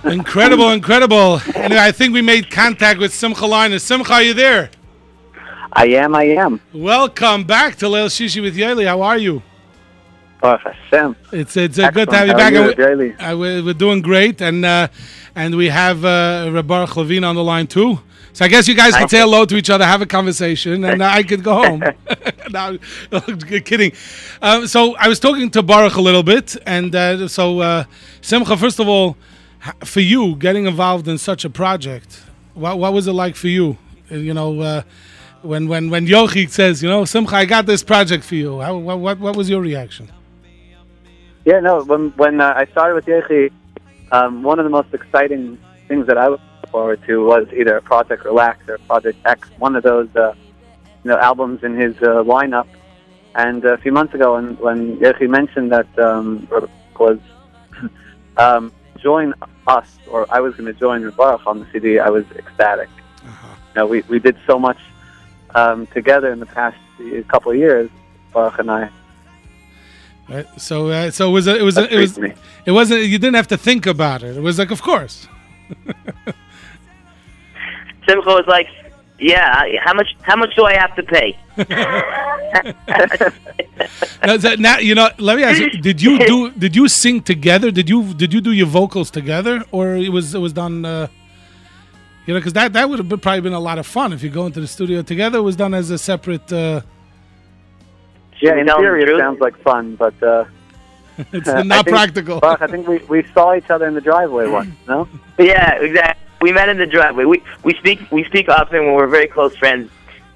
incredible, incredible. And I think we made contact with Simcha Leiner. Simcha, are you there? I am, I am. Welcome back to Leil Shishi with Yoely. How are you? Baruch Hashem. It's it's uh, good to have you back. you, And we- uh, we're, we're doing great, and uh, and we have uh, Rabar Levine on the line too. So I guess you guys can say hello to each other, have a conversation, and uh, I could go home. no, kidding. Um, so I was talking to Baruch a little bit, and uh, so uh, Simcha, first of all, for you getting involved in such a project, what what was it like for you? You know. Uh, when when when Yochi says, you know, Simcha, I got this project for you. How, what what was your reaction? Yeah, no, when when uh, I started with Yechi, um, one of the most exciting things that I looked forward to was either Project Relax or Project X, one of those uh, you know albums in his uh, lineup. And a few months ago, when when Yechi mentioned that um, was um, join us, or I was going to join Baruch on the CD, I was ecstatic. You know, we we did so much um, together in the past couple of years, Baruch and I. Right. So, uh, so it was a, it was a, it was it wasn't you didn't have to think about it. It was like, of course. Simcha was like, "Yeah, how much? How much do I have to pay?" now, that- now, you know, let me ask you: Did you do? Did you sing together? Did you did you do your vocals together, or it was it was done? Uh, you know, because that that would have been, probably been a lot of fun if you go into the studio together. It was done as a separate. Yeah, in theory the it sounds like fun, but uh, It's I not think- practical. Buck, I think we, we saw each other in the driveway once. No, Yeah, exactly. We met in the driveway. We we speak we speak often when we're very close friends,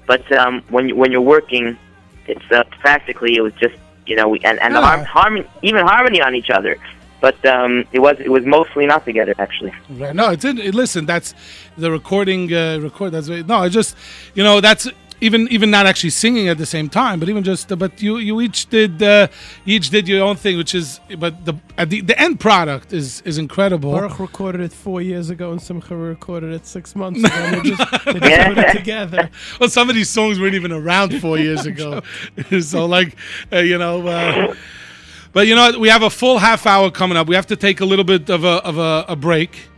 but um, when you, when you're working, it's uh, practically it was just you know we, and and Yeah. harm, harmony even harmony on each other, but um, it was it was mostly not together actually. Right. No, it's in. it- Listen, that's the recording. Uh, record. That's no. It just, you know, that's even even not actually singing at the same time, but even just. but you you each did uh, each did your own thing, which is. But the at the the end product is is incredible. Baruch recorded it four years ago, and Simcha recorded it six months ago. And they just, they just put it together. well, some of these songs weren't even around four years ago, so like, uh, you know. Uh, but you know, what? we have a full half hour coming up. We have to take a little bit of a of a, a break,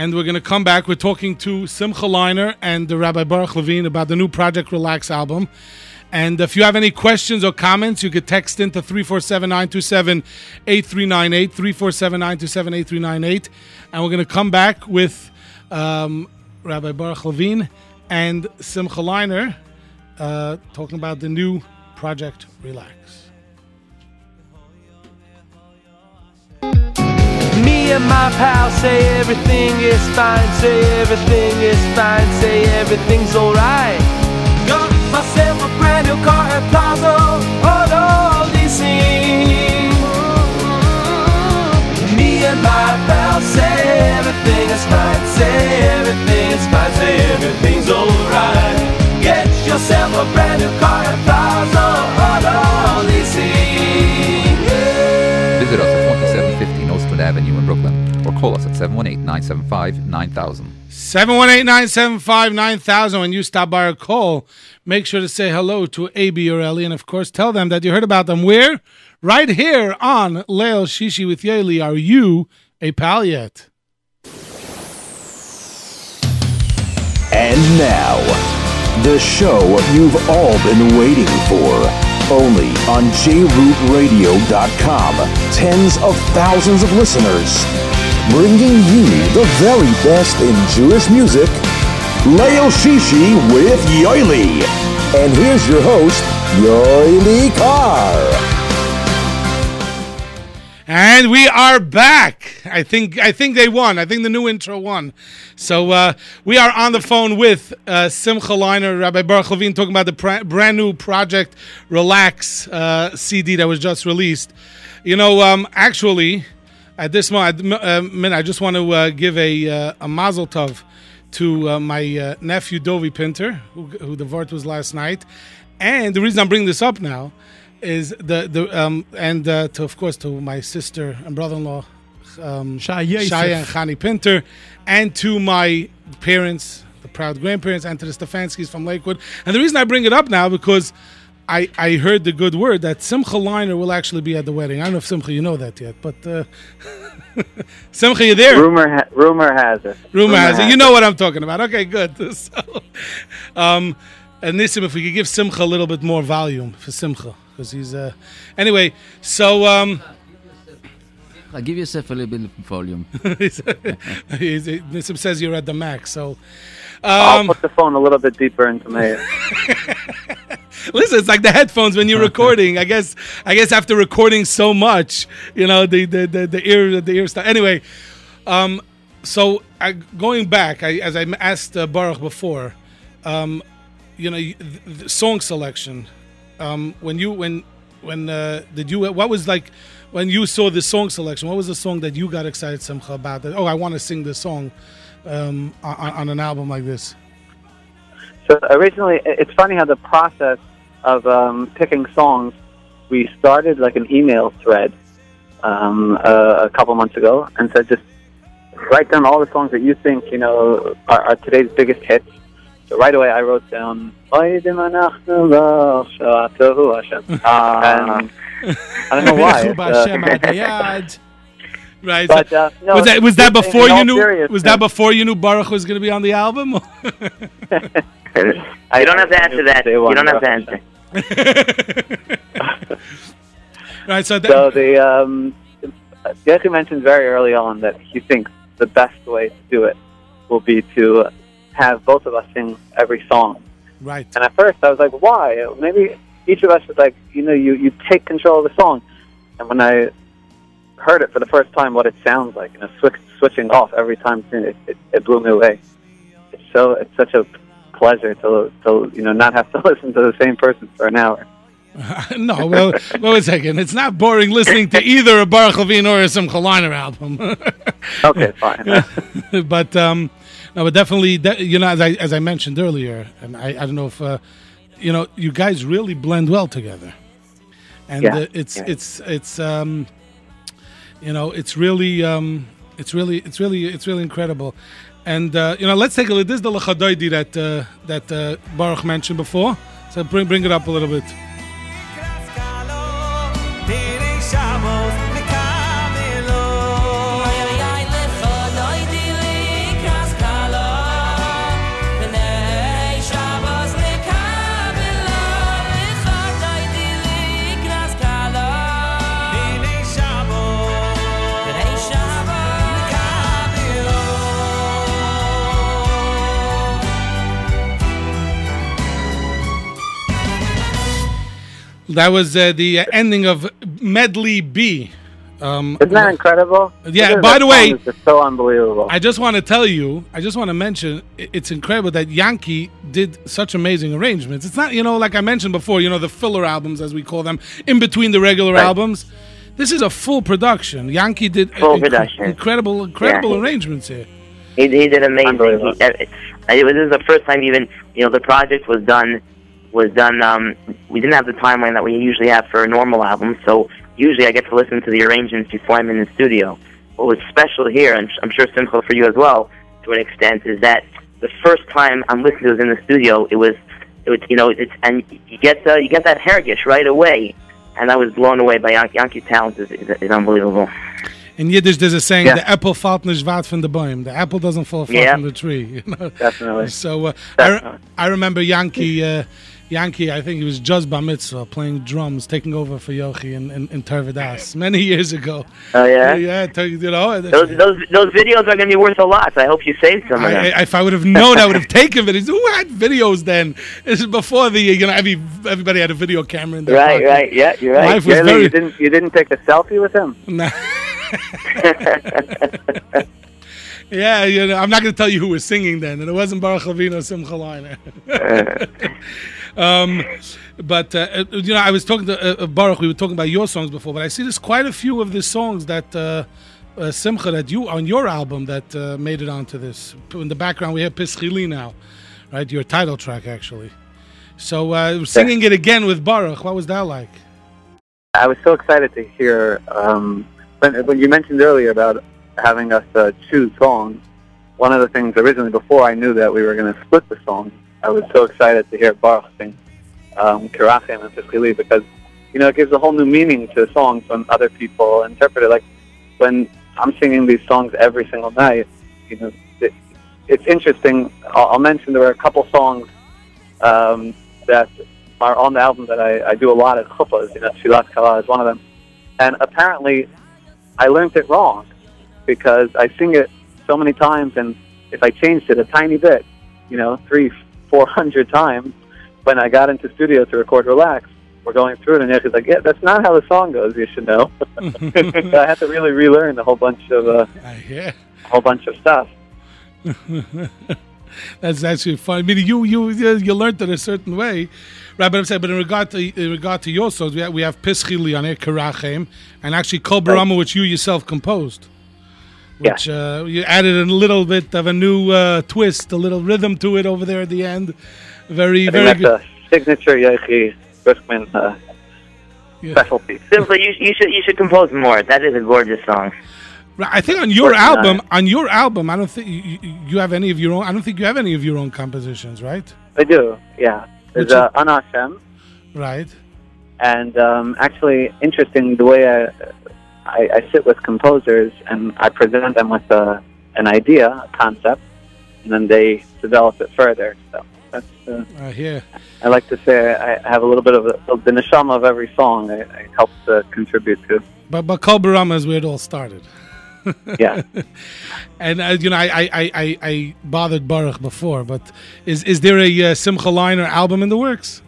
and we're going to come back. We're talking to Simcha Leiner and the Rabbi Baruch Levine about the new Project Relax album. And if you have any questions or comments, you could text into 347 927 8398, 347 927 8398. And we're going to come back with um, Rabbi Baruch Levine and Simcha Leiner uh, talking about the new Project Relax. Me and my pal say everything is fine, say everything is fine, say everything's alright. Got myself a brand new car at Plaza, all all leasing. Me and my pal say everything is fine, say everything is fine, say everything's alright. Get yourself a brand new car at Plaza, all all leasing. Avenue in Brooklyn or call us at 718 975 9000. 718-975-9000 when you stop by or call make sure to say hello to AB or Ellie and of course tell them that you heard about them where right here on Leil Shishi with Yoely are you a pal yet And now, the show you've all been waiting for. Only on JRootRadio.com. Tens of thousands of listeners. Bringing you the very best in Jewish music. Leil Shishi with Yoely. And here's your host, Yoely Kar. And we are back. I think I think they won. I think the new intro won. So uh, we are on the phone with uh, Simcha Leiner, Rabbi Baruch Levine, talking about the pr- brand new project Relax uh, CD that was just released. You know, um, actually, at this moment, uh, I just want to uh, give a uh, a mazel tov to uh, my uh, nephew Dovi Pinter, who, who the vort was last night. And the reason I'm bringing this up now is the the um and uh, to of course to my sister and brother-in-law um Shai Yosef. Shaya and Chani Pinter and to my parents the proud grandparents and to the Stefanskis from Lakewood and the reason I bring it up now because I, I heard the good word that Simcha Leiner will actually be at the wedding. I don't know if Simcha you know that yet, but uh, Simcha, you there? Rumor, ha- rumor has it. Rumor has it. You know what I'm talking about. Okay, good. So, um, and Nissim, if we could give Simcha a little bit more volume for Simcha, because he's uh, anyway. So um, I give yourself a little bit of volume. he's- he's- Nissim says you're at the max. So I'll um, put the phone a little bit deeper into my ear. listen, it's like the headphones when you're recording. I guess I guess after recording so much, you know, the the the, the ear the ear stuff. Anyway, um, so I, going back, I, as I asked uh, Baruch before, um, you know, the, the song selection. Um, when you when when uh, did you what was like when you saw the song selection? What was the song that you got excited Simcha about? That oh, I want to sing this song um, on, on an album like this. So originally, it's funny how the process of um, picking songs, we started like an email thread um, uh, a couple months ago, and said just write down all the songs that you think you know are, are today's biggest hits. So right away, I wrote down. "Oidim anachnu lo shavatohu Hashem." And I don't know why. Bechu it's, b'Hashem uh. Right. But, uh, no, was that was that in- in before you knew? seriousness- Was that before you knew Baruch was going to be on the album? You don't have to answer that. You don't have to answer. right. So, that, So the um, Yochi mentioned very early on that he thinks the best way to do it will be to have both of us sing every song. right. And at first, I was like, why? Maybe each of us is like, you know, you you take control of the song. And when I heard it for the first time, what it sounds like, you know, switch, switching off every time, it, it, it blew me away. It's so it's such a pleasure to to you know not have to listen to the same person for an hour. no, well, wait a second. It's not boring listening to either a Baruch Levine or a Simcha Leiner album. Okay, fine. but um, no, but definitely, de- you know, as I as I mentioned earlier, and I, I don't know if uh, you know, you guys really blend well together, and Yeah, uh, it's yeah. it's it's um, you know, it's really um, it's really it's really it's really incredible. And uh, you know, let's take a look. This is the Lechadoidi that uh, that uh, Baruch mentioned before. So bring bring it up a little bit. That was uh, the uh, ending of Medley B. Um, Isn't that incredible? Yeah, by the way- is so unbelievable. I just want to tell you, I just want to mention, it's incredible that Yankee did such amazing arrangements. It's not, you know, like I mentioned before, you know, the filler albums, as we call them, in between the regular Right. albums. This is a full production. Yankee did Full inc- production. incredible, incredible Yeah. arrangements here. He, he did amazing. He, uh, it was, this is the first time even you know the project was done was done. Um, we didn't have the timeline that we usually have for a normal album, so usually I get to listen to the arrangements before I'm in the studio. What was special here, and I'm sure Simcha for you as well, to an extent, is that the first time I'm listening to it in the studio, it was, it was you know, it's and you get the, you get that hergish right away, and I was blown away by Yankee. Yankee's talent is, is, is unbelievable. In Yiddish, there's a saying, Yeah. the apple fällt nicht weit von der Bäume. The apple doesn't fall far Yeah. from the tree. You know? Definitely. So uh, I, re- I remember Yankee, uh, Yankee, I think he was just bar mitzvah playing drums, taking over for Yochi in, in, in Tervadas many years ago. Oh yeah. Yeah, you know. Those those those videos are going to be worth a lot. I hope you saved some of them. I, if I would have known, I would have taken videos. Who had videos then? This is before the you know every, everybody had a video camera in their Right, pocket. right, yeah, you're right. Life was Really? very you didn't you didn't take a selfie with him? Nah. yeah, you know, I'm not going to tell you who was singing then, and it wasn't Baruch or Simcha Leiner. Uh. Um, but uh, uh, you know, I was talking to uh, uh, Baruch. We were talking about your songs before, but I see there's quite a few of the songs that uh, uh, Simcha that you on your album that uh, made it onto this. In the background, we have Pischili now, right? Your title track, actually. So uh, singing it again with Baruch, what was that like? I was so excited to hear um, when when you mentioned earlier about having us uh, choose songs. One of the things originally before I knew that we were going to split the song, I was so excited to hear Baruch sing um, Kirachim and Pischili because you know it gives a whole new meaning to songs when other people interpret it. Like when I'm singing these songs every single night, you know, it, it's interesting. I'll, I'll mention there were a couple songs um, that are on the album that I, I do a lot at chuppahs. You know, Shilat Kala is one of them, and apparently I learned it wrong because I sing it so many times, and if I changed it a tiny bit, you know, three, four hundred times, when I got into studio to record Relax, we're going through it, and Yoshi's like, "Yeah, that's not how the song goes. You should know." I had to really relearn a whole bunch of uh, yeah. a whole bunch of stuff. That's actually fun. I mean, you you you you learned it a certain way, right? But I'm saying, but in regard to in regard to your songs, we have, we have Pischili on it, Karachem, and actually Kol Barama, which you yourself composed. Which uh, you added a little bit of a new uh, twist, a little rhythm to it over there at the end. Very I very good. signature Yoshi Briskman uh, specialty. Simply, you, you should you should compose more. That is a gorgeous song. Right, I think on your album, on your album, I don't think you, you- have any of your own. I don't think you have any of your own compositions, right? I do, yeah. There's uh, Ana Hashem, Right. and um, actually interesting the way I, I I sit with composers and I present them with a, an idea, a concept, and then they develop it further. So that's uh, I hear. I like to say I have a little bit of, a, the neshama of every song. I, I help to contribute to. But but Kol Barama is where it all started. Yeah. and uh, you know, I, I, I, I, bothered Baruch before, but is is there a uh, Simcha Leiner album in the works?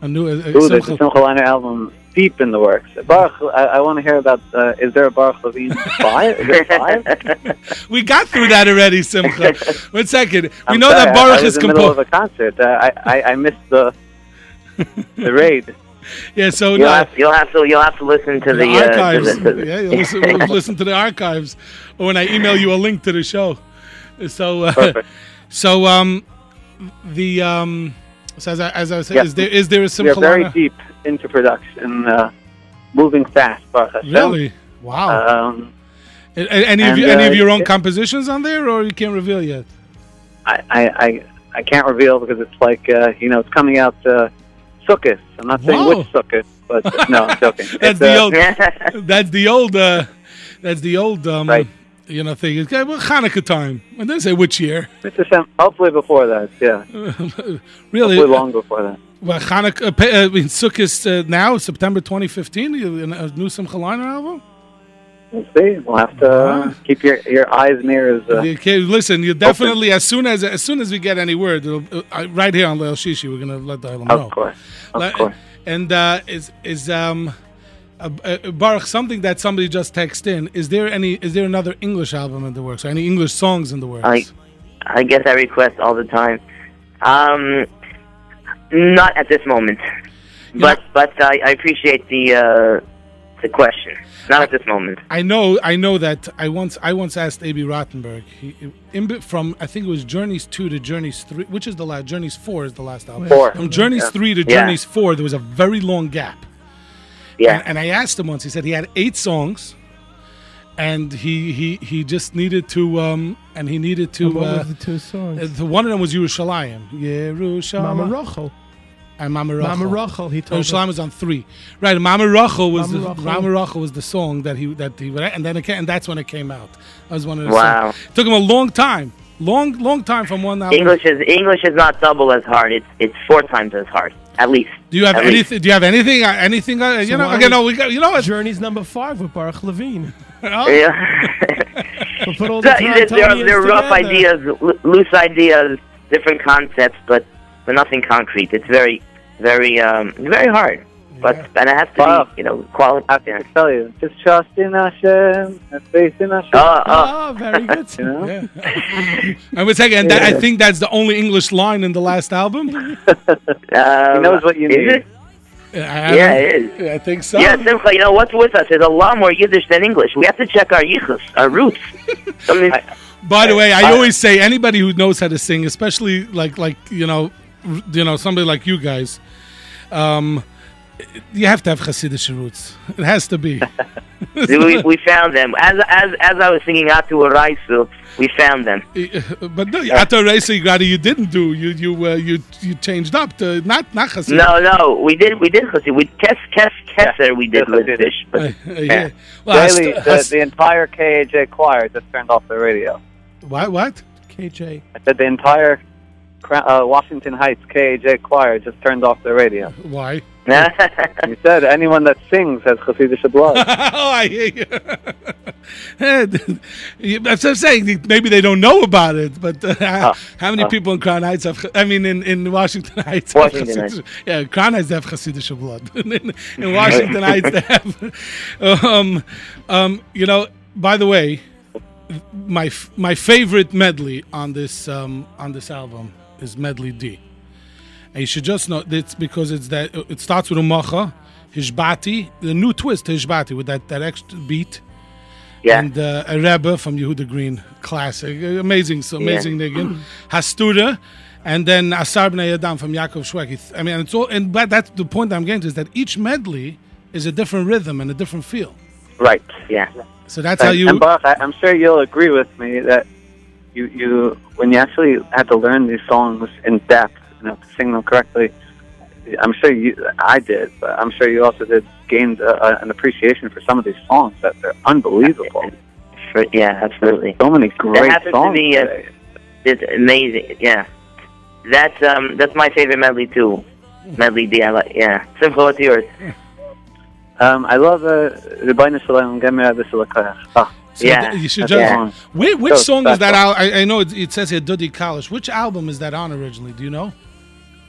A new uh, Ooh, there's Simcha- a Simcha Leiner album deep in the works. Baruch, I, I want to hear about. Uh, is there a Baruch Levine five? Is there five? We got through that already, Simcha. One second. We I'm know sorry, that Baruch I was is in the middle of composed. a concert. Uh, I, I I missed the the raid. Yeah, so You'll no, have, you'll have to you'll have to listen to the, the uh, to archives. the- to yeah, you listen, we'll listen to the archives, or when I email you a link to the show. So, uh, so um, the um, so as I, as I was saying, Yeah. is there is there a We are Simcha very deep into production, uh, moving fast. Baruch Hashem. Really? Wow. Um, any of you, any uh, of your own yeah. compositions on there, or you can't reveal yet? I, I, I, I can't reveal because it's like uh, you know it's coming out uh, Sukkot. I'm not saying Whoa. which Sukkot, but no, I'm joking. That's It's, the uh, old. that's the old. Uh, that's the old. Um, You know, thing. Okay, well, Hanukkah time. I didn't say which year. It's hopefully before that, yeah. really? Hopefully long before that. Well, Hanukkah. Uh, uh, I mean, Sukkot uh, now, September 2015. you- A new Simcha Leiner album. We'll see. We'll have to uh, keep your your eyes and ears. Uh, Okay, listen. You definitely as soon as as soon as we get any word, it'll, uh, right here on Leil Shishi, we're gonna let the Ilam know. of course, of course. And uh, is is um, uh, uh, Baruch something that somebody just texted in? Is there any? Is there another English album in the works? Or any English songs in the works? I I get that request all the time. Um, not at this moment, but but I, I appreciate the uh, the question. Not at this moment. I know, I know that I once, I once asked Abie Rotenberg he, in, from I think it was Journeys two to Journeys three, which is the last. Journeys four is the last album. Four. From Journeys Yeah. three to Yeah. Journeys four, there was a very long gap. Yeah. And, and I asked him once. He said he had eight songs, and he he he just needed to um and he needed to. And what uh, was the two songs? uh, the one of them was Yerushalayim. Yerushalayim. Mama Rachel. And Mama Rachel. Mama Rachel, he told Yerushalayim was on three. Right, and Mama Rachel was Mama the Rachel. Mama Rachel was the song that he that he and then it came, and that's when it came out. That was one of the Wow. songs. Took him a long time, long long time from one album. English is English is not double as hard. It's it's four times as hard, at least. Do you have At least. anything? Do you have anything? uh, Anything? Uh, you So know? why Okay, no, we got. You know what? Journey's number five with Baruch Levine. Oh. Yeah. We'll put all the there, there, are- Tritonians there are rough ideas, loose ideas, different concepts, but but nothing concrete. It's very very um very hard. But and it has to Wow. be you know quality. I can tell you, just trust in Hashem and faith in Hashem. Oh, Oh, very good. You know? I would say, and that, I think that's the only English line in the last album. Um, He knows what you is need. It? I- Yeah, it is. I think so. Yeah, Simcha, you know what's with us? There's a lot more Yiddish than English. We have to check our yichus, our roots. Something, By the way, I, I- always say anybody who knows how to sing, especially like like you know, you know somebody like you guys, um, You have to have Hasidic roots. It has to be. we, we found them as as as I was singing Atu Araisu. We found them. but no, Ato Reisa Gradi, you didn't do. You you uh, you you changed up to not not Hasidic. No, no, we did we did Chassid. We Kes Kes Keser we did with fish, but Uh, yeah. Well, Has- the, has- the entire KAJ choir just turned off the radio. What? What? KJ. I said the entire Cra- uh, Washington Heights KAJ choir just turned off the radio. Why? you said anyone that sings has Hasidic blood. oh, I hear you. That's what I'm saying. Maybe they don't know about it, but uh, how, how many oh. people in Crown Heights have? I mean, in, in Washington Heights, Washington have Heights. Yeah, Crown Heights have Hasidic blood. in, in Washington Heights, they have. Um, um, you know, by the way, my f- my favorite medley on this um, on this album is medley D. And you should just know it's because it's that it starts with Umacha, Hishbati, the new twist to Hishbati with that, that extra beat. Yeah. And uh, a Rebbe from Yehuda Green, classic, amazing, so amazing niggin. Hastura, and then Asar B'nai Adam from Yaakov Shwekey. I mean, it's all, and but that's the point I'm getting to is that each medley is a different rhythm and a different feel. right, yeah. So that's and, how you. And I, I'm sure you'll agree with me that you, you when you actually had to learn these songs in depth, you know, to sing them correctly. I'm sure you, I did, but I'm sure you also did gained uh, an appreciation for some of these songs that they're unbelievable. For, yeah, absolutely. So many That great happens songs. to be uh, it's amazing. Yeah, that's um that's my favorite medley too. Medley D. I like. Yeah, Simcha, what's yours? Um, I love uh, Rebbeinu Shalom Gemer B'Shalakach. Ah, So Yeah. you should That's just. a song. Whi- which So song is that? special. I, I know it, it says here Duddy Kalish. Which album is that on originally? Do you know?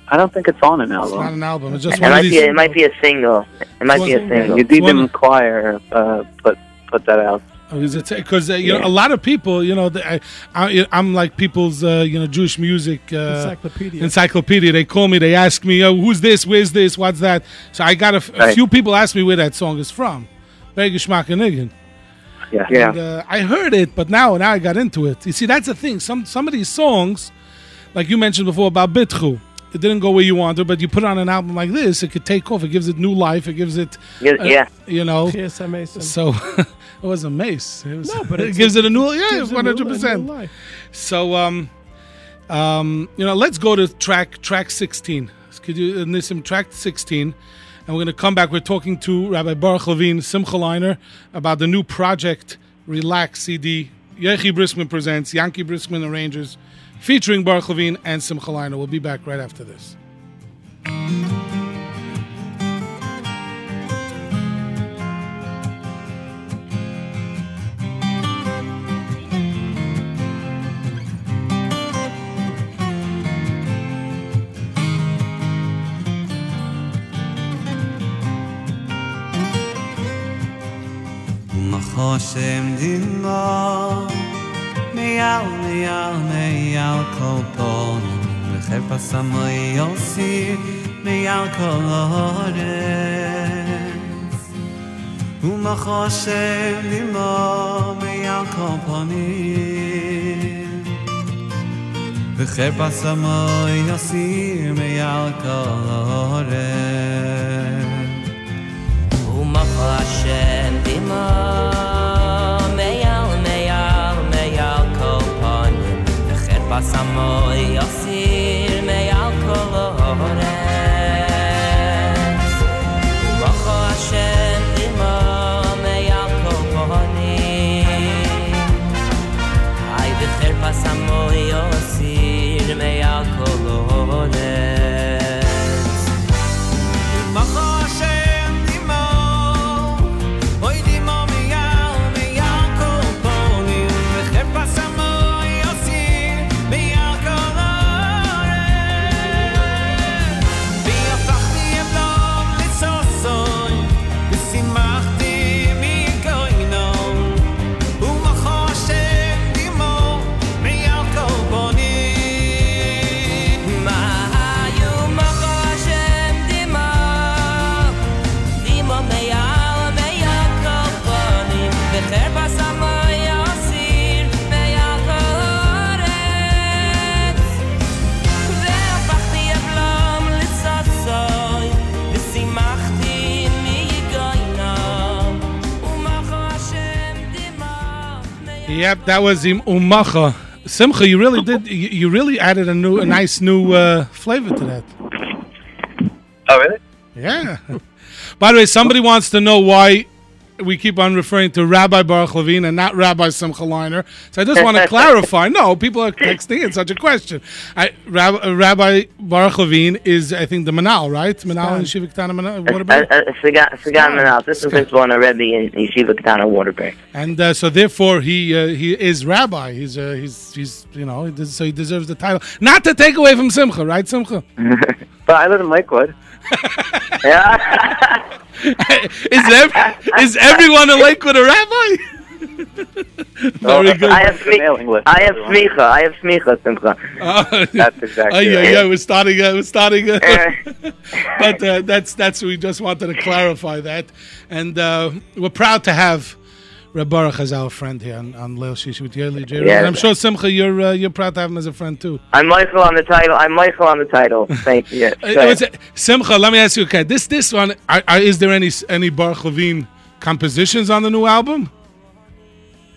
I don't think it's on an It's album. not an album. It's just It one of might these. be. A, it might be a single. It might be a One- single. You did One- choir uh, put put that out. Because uh, you know Yeah. a lot of people, you know, the, I, I, I'm like people's, uh, you know, Jewish music uh, Encyclopedia. encyclopedia. They call me, they ask me, oh, "Who's this? Where's this? What's that?" So I got a, f- a Right. few people ask me where that song is from. Very Geschmack and Yeah. And, uh, I heard it, but now now I got into it. You see, that's the thing. Some some of these songs, like you mentioned before about Bitchu, it didn't go where you wanted, but you put on an album like this, it could take off. It gives it new life. It gives it, Yeah, uh, yeah. you know. PSM Mason. So it was a mace. It was, No, but it it's- gives it a new yeah, gives it one new- hundred percent. life. So um, um, you know, let's go to track track sixteen. Could you uh, Nissim track sixteen? And we're going to come back. We're talking to Rabbi Baruch Levine, Simcha Leiner, about the new project, Relax CD. Yochi Briskman presents, Yankee Briskman arranges, featuring Baruch Levine and Simcha Leiner. We'll be back right after this. Hashem dimo Meyal, meyal, meyal kol pon Becher pasamo yosi Meyal kol ores Umach Hashem dimo Meyal kol ponim Becher pasamo yosi Meyal kol ores Umach Hashem dimo 朝もよさ Yep, that was Umacha. Simcha, you really did. You, you really added a new, a nice new uh, flavor to that. Oh, really? Yeah. By the way, somebody wants to know why we keep on referring to Rabbi Baruch Levine and not Rabbi Simcha Leiner. So I just want to clarify. No, people are texting in such a question. I, Rab, uh, Rabbi Baruch Levine is, I think, the Manal, right? Manal and Shiva Ketana Manal, I, Waterbury. I, I forgot, forgot him. This is principal on a Rebbe in Yeshiva Katana Waterbury. And uh, so, therefore, he uh, he is rabbi. He's uh, he's he's you know he des- so he deserves the title. Not to take away from Simcha, right, Simcha? But I live in Lakewood. is ev- is everyone in Lakewood a rabbi? Very good. I have smicha. I have smicha. I have smicha, Simcha. That's exactly Oh, yeah, right. yeah, we're starting. Uh, we're starting. Uh, but uh, that's that's we just wanted to clarify that, and uh, we're proud to have Reb Baruch as our friend here on, on Leil with Yerli J. Yeah. And I'm sure Simcha, you're uh, you're proud to have him as a friend too. I'm mochel on the title. I'm mochel on the title. Thank you. Yes. Uh, Simcha, let me ask you, okay, this this one, are, are, is there any any Baruch Levine compositions on the new album?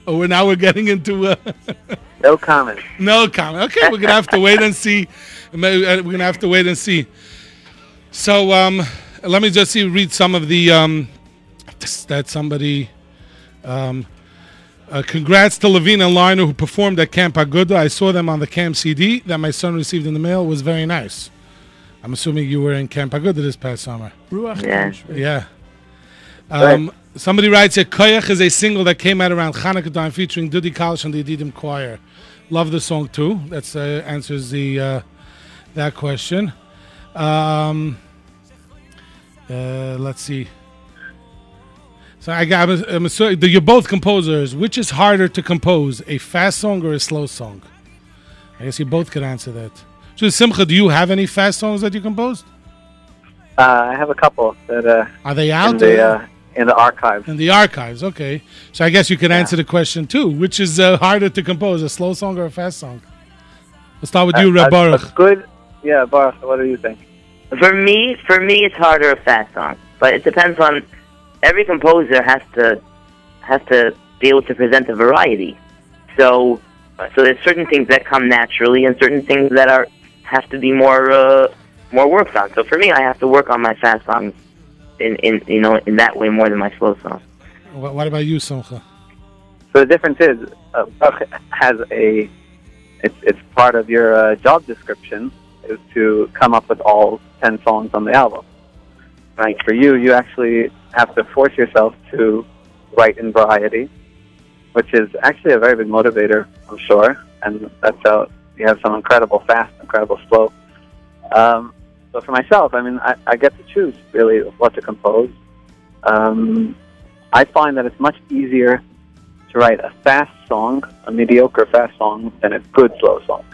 Oh, we're now we're getting into uh, No comment. no comment. Okay, we're gonna have to wait and see. Uh, We're gonna have to wait and see. So um, let me just see, read some of the um, that somebody. Um, uh, congrats to Levine and Leiner who performed at Camp Aguda. I saw them on the Camp CD that my son received in the mail. It was very nice. I'm assuming you were in Camp Aguda this past summer. Yeah. Yeah. Um, somebody writes here, Koyach is a single that came out around Hanukkah time featuring Dudi Kalish and the Yedidim Choir. Love the song too. That uh, answers the uh, that question. Um, uh, let's see. So I got. I'm, I'm assuming you're both composers. Which is harder to compose, a fast song or a slow song? I guess you both could answer that. So Simcha, do you have any fast songs that you composed? Uh, I have a couple that uh, Are they in out? the uh, in the archives. in the archives, okay. So I guess you could answer the question too. Which is uh, harder to compose, a slow song or a fast song? Let's start with you, A- Reb a- Baruch. a good. Yeah, Baruch. What do you think? For me, for me, it's harder a fast song, but it depends on. Every composer has to has to be able to present a variety. So, so there's certain things that come naturally, and certain things that are have to be more uh, more worked on. So for me, I have to work on my fast songs in, in you know in that way more than my slow songs. What, what about you, Simcha? So the difference is, uh, Baruch has a. It's it's part of your uh, job description is to come up with all ten songs on the album. Right. For you, you actually have to force yourself to write in variety, which is actually a very big motivator, I'm sure. And that's how you have some incredible fast, incredible slow. Um, so for myself, I mean, I, I get to choose really what to compose. Um, I find that it's much easier to write a fast song, a mediocre fast song, than a good slow song.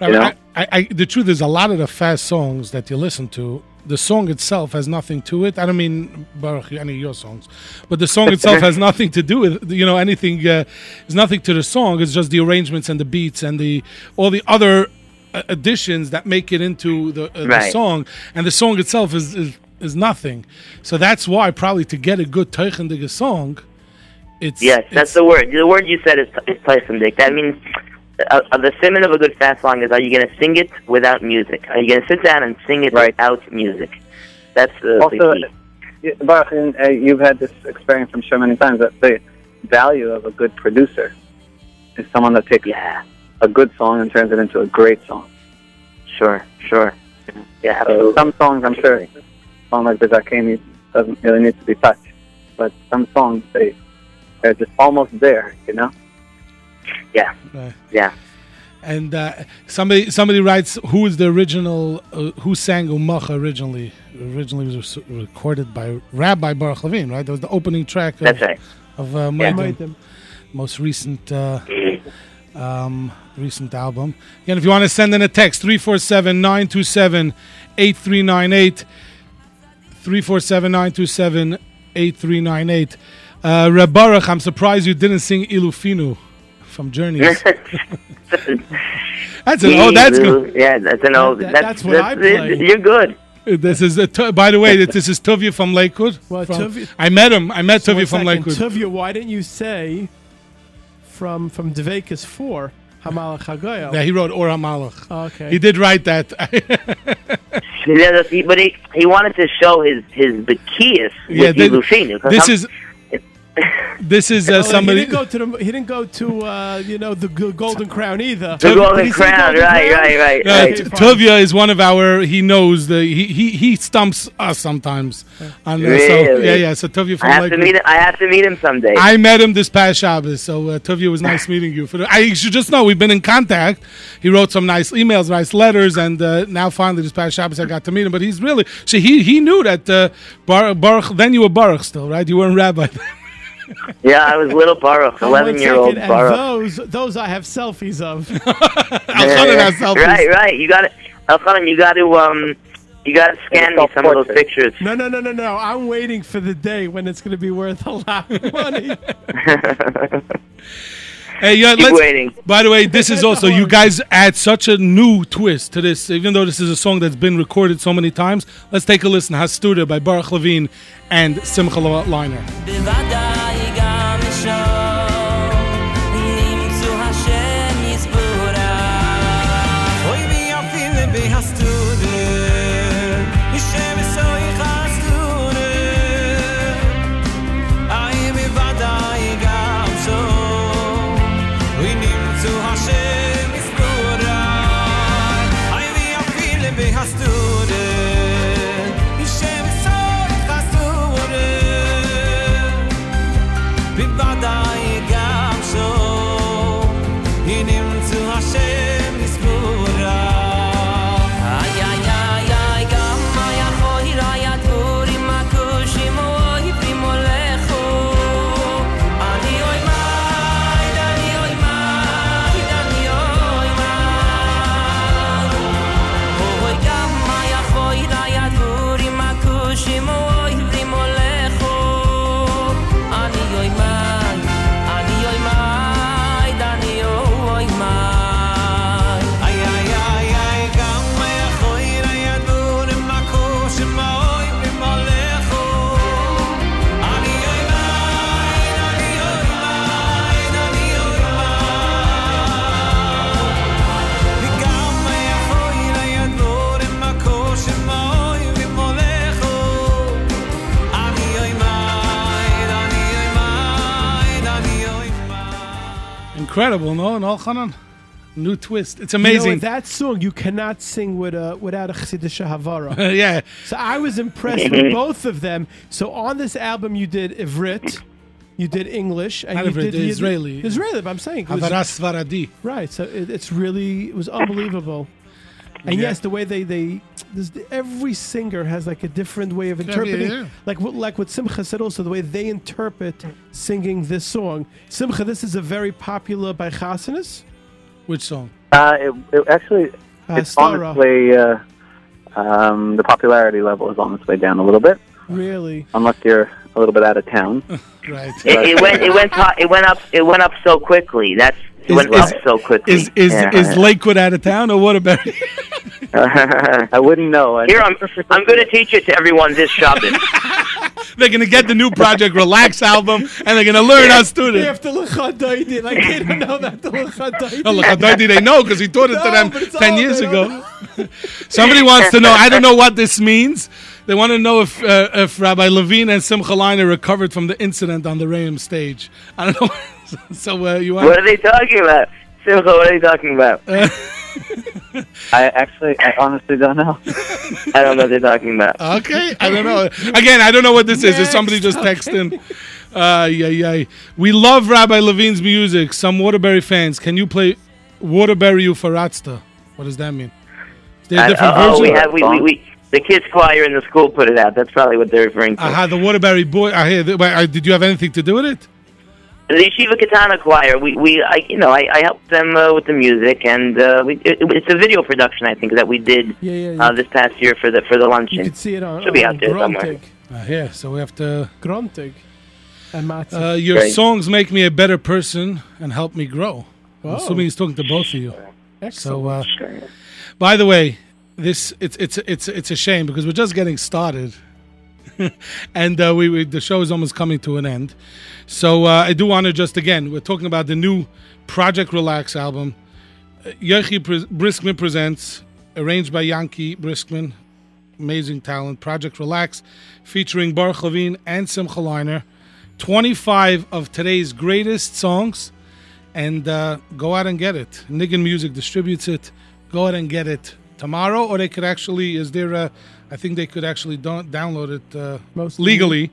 You know? I, I, the truth is, a lot of the fast songs that you listen to, the song itself has nothing to it. I don't mean Baruch, any of your songs, but the song itself has nothing to do with you know anything. Uh, there's nothing to the song. It's just the arrangements and the beats and the all the other uh, additions that make it into the, uh, the song. And the song itself is, is is nothing. So that's why probably to get a good teichendige song, it's Yes, that's the word. The word you said is, is Tyson-Dick. That means uh, uh, the simon of a good fast song is: Are you going to sing it without music? Are you going to sit down and sing it without music? That's uh, also, the key. Baruch, and, uh, you've had this experience, I'm sure, many times that the value of a good producer is someone that takes a good song and turns it into a great song. Sure, sure. Yeah, So some songs, I'm sure, song like Bizarkani doesn't really need to be touched, but some songs they they're just almost there, you know. Yeah, Right. yeah. And uh, somebody somebody writes who is the original uh, who sang Umacha originally? Originally was re- recorded by Rabbi Baruch Levine, right? That was the opening track. Of, That's right. Of uh, Yeah. Moedim, most recent uh, um, recent album. Again, if you want to send in a text 347-927-8398 347-927-8398 uh, Reb Baruch, I'm surprised you didn't sing Ilufinu from Journeys. that's an, oh, that's good. Yeah, that's an old. That- that's, that's what I play. You're good. This is a by the way, this is Tuvia from Lakewood. Well, From- Tuvia- I met him. I met So Tuvia from. Lakewood. Tuvia, why didn't you say from from Dvekas Four Hamalach Hagoyel. Yeah, he wrote Or HaMalach. Oh, okay. He did write that. Yeah, but he, he wanted to show his his Bekias Yeah, with thi- Yilufinu, 'cause this I'm- is this is uh, somebody. He didn't go to the. He didn't go to uh, you know the G- Golden Crown either. The Golden Did he Crown, Golden right, Crown? right, right, Uh, right. T- Tuvia is one of our. He knows the. He he, he stumps us sometimes. On, uh, so, Really? yeah, yeah. So Tuvia from I have to Lakewood. meet him. I have to meet him someday. I met him this past Shabbos, so uh, Tuvia was nice meeting you. For the, I should just know we've been in contact. He wrote some nice emails, nice letters, and uh, now finally this past Shabbos I got to meet him. But he's really so he he knew that uh, Bar, Baruch. Then you were Baruch still, right? You weren't Rabbi. Yeah, I was little Baruch, eleven year old second, and Baruch. those those I have selfies of. Right, right. You got to, Elchanan, you got to um, you got to scan me some of those pictures. No, no, no, no, no. I'm waiting for the day when it's going to be worth a lot of money. Hey, yeah, Keep let's, waiting. By the way, this is also you guys add such a new twist to this. Even though this is a song that's been recorded so many times, let's take a listen. Hastuda by Baruch Levine and Simcha Leiner. Fille be Incredible, no? No, Chanan? New twist. It's You know, amazing. that song you cannot sing with a without a Chassidish Havara. Yeah. So I was impressed with both of them. So on this album you did Ivrit, you did English, and Not you Ivrit, did Israeli. Israeli, but I'm saying it was- Svaradi. Right. So it, it's really it was unbelievable. And Yeah. yes, the way they they this, every singer has like a different way of Yeah, yeah, interpreting. yeah. Like what like what Simcha said also the way they interpret singing this song. Simcha, this is a very popular by Chassanis. Which song? Uh, it, it actually, Uh, it's Stara. on its way. Uh, um, the popularity level is on its way down a little bit, Really? unless you're a little bit out of town. Right. It, it went, it went, to- it went up, it went up so quickly. That's it Is- went is- up so quickly. Is is Yeah. is Lakewood out of town or what about? I wouldn't know. I- Here, I'm, I'm going to teach it to everyone this Shabbos. they're gonna get the new Project Relax album and they're gonna learn our They students. have to Lechadaidi. Like they don't know that the Lechadaidi. Oh, look, how dirty they know because he taught it to them 10 all- years ago. Somebody wants to know. I don't know what this means. They want to know if uh, if Rabbi Levine and Simcha Leiner recovered from the incident on the Rayam stage. I don't know. so uh, you want? what are they talking about? Simcha, what are they talking about? I actually, I honestly don't know. I don't know what they're talking about. Okay, I don't know. Again, I don't know what this is. Is somebody just text in. Uh, yeah, yeah. We love Rabbi Levine's music. Some Waterbury fans, can you play Waterbury Ufaratsta? What does that mean? Is there a I- different oh, version? we have, we, we, we, the kids choir in the school put it out. That's probably what they're referring to. Aha, the Waterbury boy. I hear. Wait, uh, did you have anything to do with it? The Yeshiva Katana Choir, we, we I, you know, I, I helped them uh, with the music, and uh, we, it, it's a video production, I think, that we did Yeah, yeah, yeah. Uh, this past year for the for the luncheon. You can see it on, Should be on out there somewhere. Uh, yeah, so we have to. Grontig. And Matzah. Uh, your Great. songs make me a better person and help me grow. I'm assuming he's talking to both of you. Excellent. So, uh, by the way, this it's it's it's it's a shame because we're just getting started. and uh, we, we the show is almost coming to an end. So uh, I do want to just again, we're talking about the new Project Relax album. Yochi Briskman presents, arranged by Yankee Briskman, amazing talent. Project Relax, featuring Baruch Levine and Simcha Leiner. 25 of today's greatest songs, and uh, go out and get it. Niggin Music distributes it. Go out and get it tomorrow, or they could actually. Is there a? I think they could actually download it uh, legally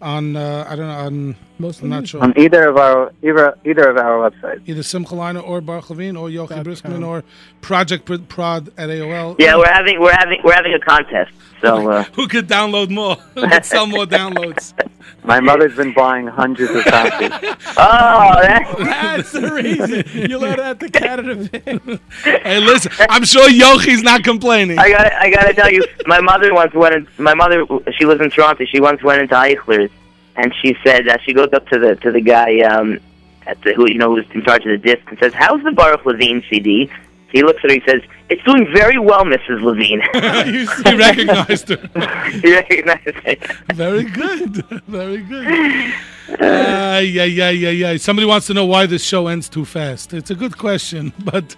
on. Uh, I don't know. On most. I'm not sure. On either of our either either of our websites. Either Simcha Leiner or Baruch Levine or Yochi Briskman or Project Pr- Prod at AOL. Yeah, we're having we're having we're having a contest. So uh, Who could download more? Who could sell more downloads? My mother's been buying hundreds of copies. oh, That's the reason you let out the Canada thing. hey, listen, I'm sure Yochi's not complaining. I got I gotta tell you, my mother once went. In, my mother, she lives in Toronto. She once went into Eichler's, and she said uh, she goes up to the to the guy um, at the who you know who's in charge of the disc and says, "How's the Baruch Levine CD?" He looks at her. He says, "It's doing very well, Mrs. Levine." he recognized her. he recognized it. Very good. Very good. Uh, yeah, yeah, yeah, yeah. Somebody wants to know why this show ends too fast. It's a good question, but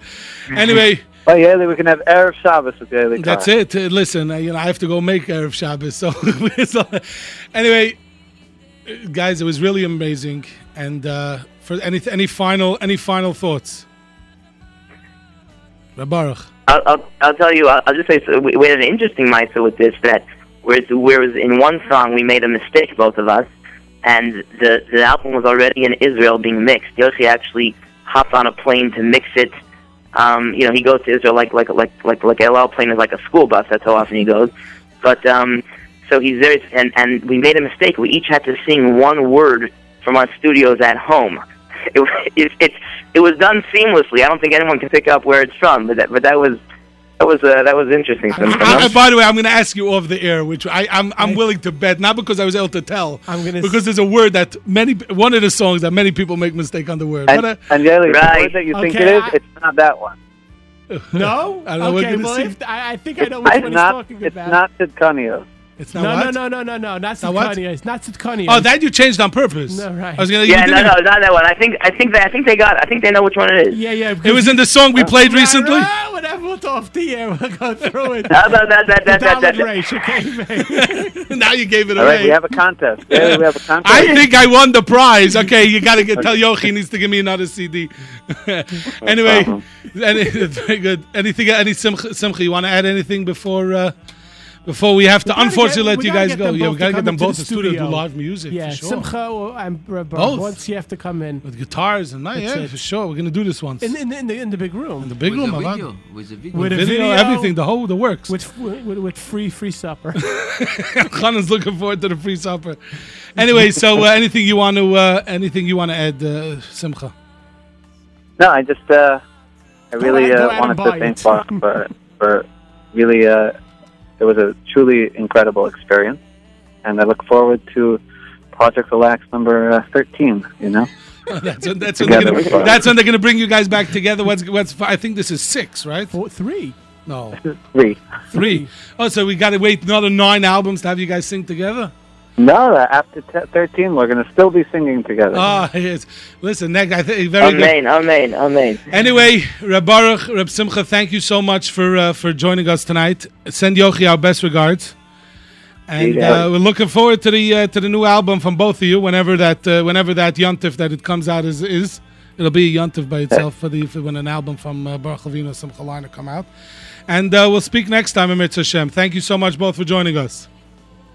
anyway. Oh, Yoely, we can have Erev Shabbos with Yoely. That's it. Uh, listen, uh, you know, I have to go make Erev Shabbos. So, so anyway, guys, it was really amazing. And uh, for any any final any final thoughts, Baruch. I'll, I'll, I'll tell you. I'll, I'll just say so we, we had an interesting mitzvah with this. That whereas, whereas in one song we made a mistake, both of us, and the the album was already in Israel being mixed. Yoshi actually hopped on a plane to mix it. Um, you know, he goes to Israel like like like like like El Al plane is like a school bus. That's how often he goes. But um, so he's there, and and we made a mistake. We each had to sing one word from our studios at home. It it it, it was done seamlessly. I don't think anyone can pick up where it's from, but that but that was that was uh, that was interesting. I, I- by the way, I'm going to ask you off the air, which I, I'm I'm willing to bet, not because I was able to tell, I'm gonna because there's a word that many one of the songs that many people make mistake on the word. And, What a- and Yoely, the word that you think Okay, it is, I- it's not that one. No? I don't know, we're okay, gonna well, see. if, I, I think I know which It's one not. he's talking It's about. It's not Tzidkanios. It's no, no, no, no, no, no, not Not what? It's not Sitkania. Oh, that you changed on purpose. No, right. I was going to. yeah, no, no, not that one. I think I think they I think they got. I think they know which one it is. Yeah, yeah. It was in the song we played recently. Ah, whatever, we'll off the air. We'll go through it. How about that? That that that that. Dalit Reish, okay, now you gave it away. All right, we have a contest. Yoely, we have a contest. I think I won the prize. Okay, you got to get tell Yochi he needs to give me another CD. anyway, any, very good. Anything? Any Simcha, Simcha you want to add anything before uh, before we have to gotta unfortunately get- let you guys go? Yeah, we both got to to get them both to the in studio to do live music. Yeah, for sure. Simcha or- and Br- Br- Both. once you have to come in. with guitars and That's yeah, it. for sure. We're gonna do this once. In, in, in, the, in the big room. In the big With room, a video. With a video. With a video, video, everything, the whole, the works. With, with, with free free supper. Khanan's looking forward to the free supper. Anyway, so uh, anything you want to uh, anything you want to add, uh, Simcha? No, I just uh, I really uh, ahead wanted to thank it. For for really uh, it was a truly incredible experience, and I look forward to Project Relax number uh, thirteen. You know, that's when, that's when they're gonna, that's when they're gonna bring you guys back together. What's what's I think this is six, right? Four, three. No, three. three. Oh, so we got to wait another nine albums to have you guys sing together. No, after t- thirteen, we're going to still be singing together. Ah, yes. Listen, Nick, I think very good. Amen, amen, amen. Anyway, Reb Baruch, Reb Simcha, thank you so much for uh, for joining us tonight. Send Yochi our best regards, and uh, we're looking forward to the uh, to the new album from both of you. Whenever that uh, whenever that yontif that it comes out is is it'll be a yontif by itself for the for when an album from uh, Baruch Avinu Simcha Leiner come out. And uh, we'll speak next time, Emir Hashem. Thank you so much both for joining us.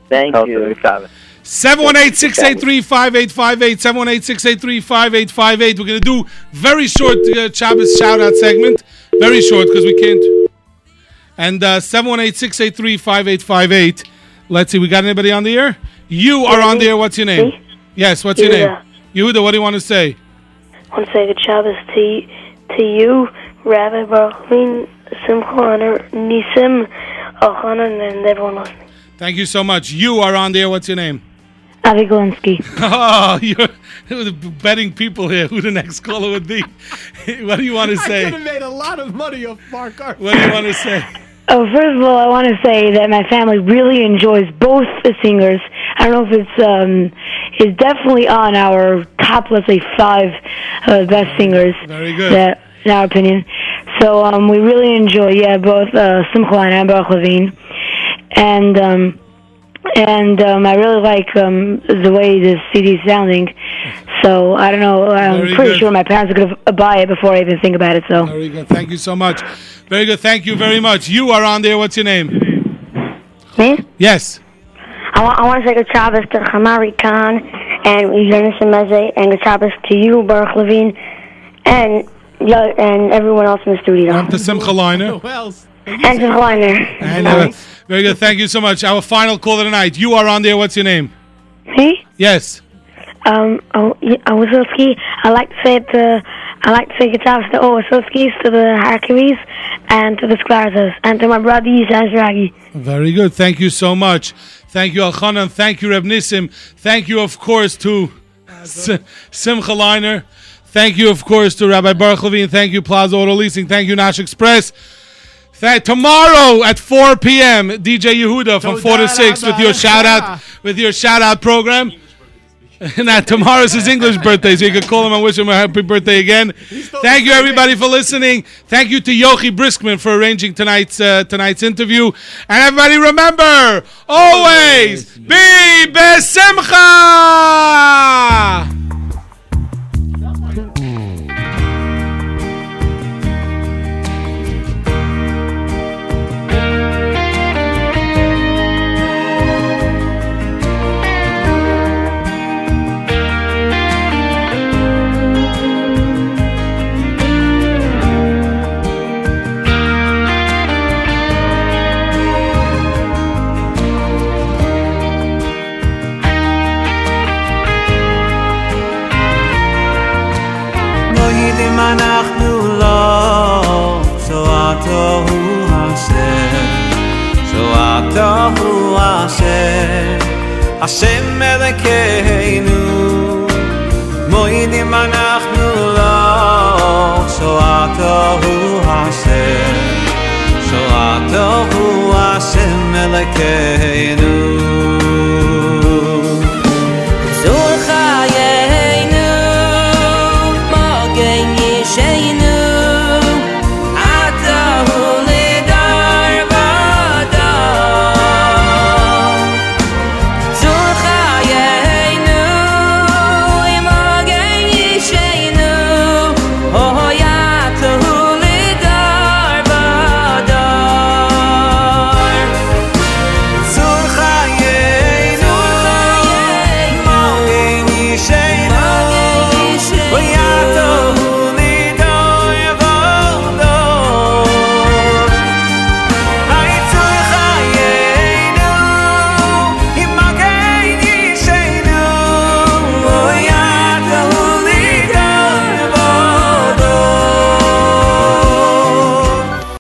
Thank Also, you. Shabbos. 718-683-5858, 718-683-5858. We're going to do very short uh, Shabbos shout-out segment. Very short because we can't. And uh, 718-683-5858. Let's see, we got anybody on the air? You are on the air. What's your name? Me? Yes, what's your name? Yehuda. Yehuda, what do you want to say? I want to say good Shabbos to, to you, Rabbi Baruch Simcha Honor, Nissim, Elchanan, and everyone listening. Thank you so much. You are on the air. What's your name? Avi Galinsky. Oh, you're the betting people here who the next caller would be. what do you want to say? I could say? have made a lot of money off Mark Arthur. What do you want to say? Uh, Oh, first of all, I want to say that my family really enjoys both the singers. I don't know if it's um, it's definitely on our top, let's say, five uh, best singers. Very good. That, in our opinion. So um, we really enjoy, yeah, both uh, Simcha and Baruch Levine, and um, and um, I really like um, the way the CD is sounding. So I don't know. I'm Very pretty good. sure my parents are going to buy it before I even think about it. So. Very good. Thank you so much. Very good. Thank you very much. You are on there. What's your name? Me? Yes. I want, I want to say good Shabbos to Hamari Khan and Jonas Meze and good Shabbos to you, Baruch Levine, and yeah, and everyone else in the studio. I'm to Simcha Leiner. Who else? And Simcha Leiner. And, uh, very good. Thank you so much. Our final call of the night. You are on there. What's your name? Me? Yes. Um, oh, yeah, uh, Wasowski. I like to say to, I like to say Shabbos to all Wasowskis, to the Hercules, and to the Sklarzas, and to my brother Yishan Shiragi. Very good. Thank you so much. Thank you, Alchanan. Thank you, Reb Nissim. Thank you, of course, to Simcha Leiner. Thank you, of course, to Rabbi Baruch Levine. Thank you, Plaza Auto Leasing. Thank you, Nash Express. Th- tomorrow at 4 p.m., DJ Yehuda from 4 to 6 with your shout out with your shout out program. now tomorrow's his English birthday, so you can call him and wish him a happy birthday again. Thank you everybody for listening. Thank you to Yochi Briskman for arranging tonight's uh, tonight's interview. And everybody remember, always be besimcha. השם אלוקינו מועידים אנחנו לא שואתו הוא השם שואתו הוא השם אלוקינו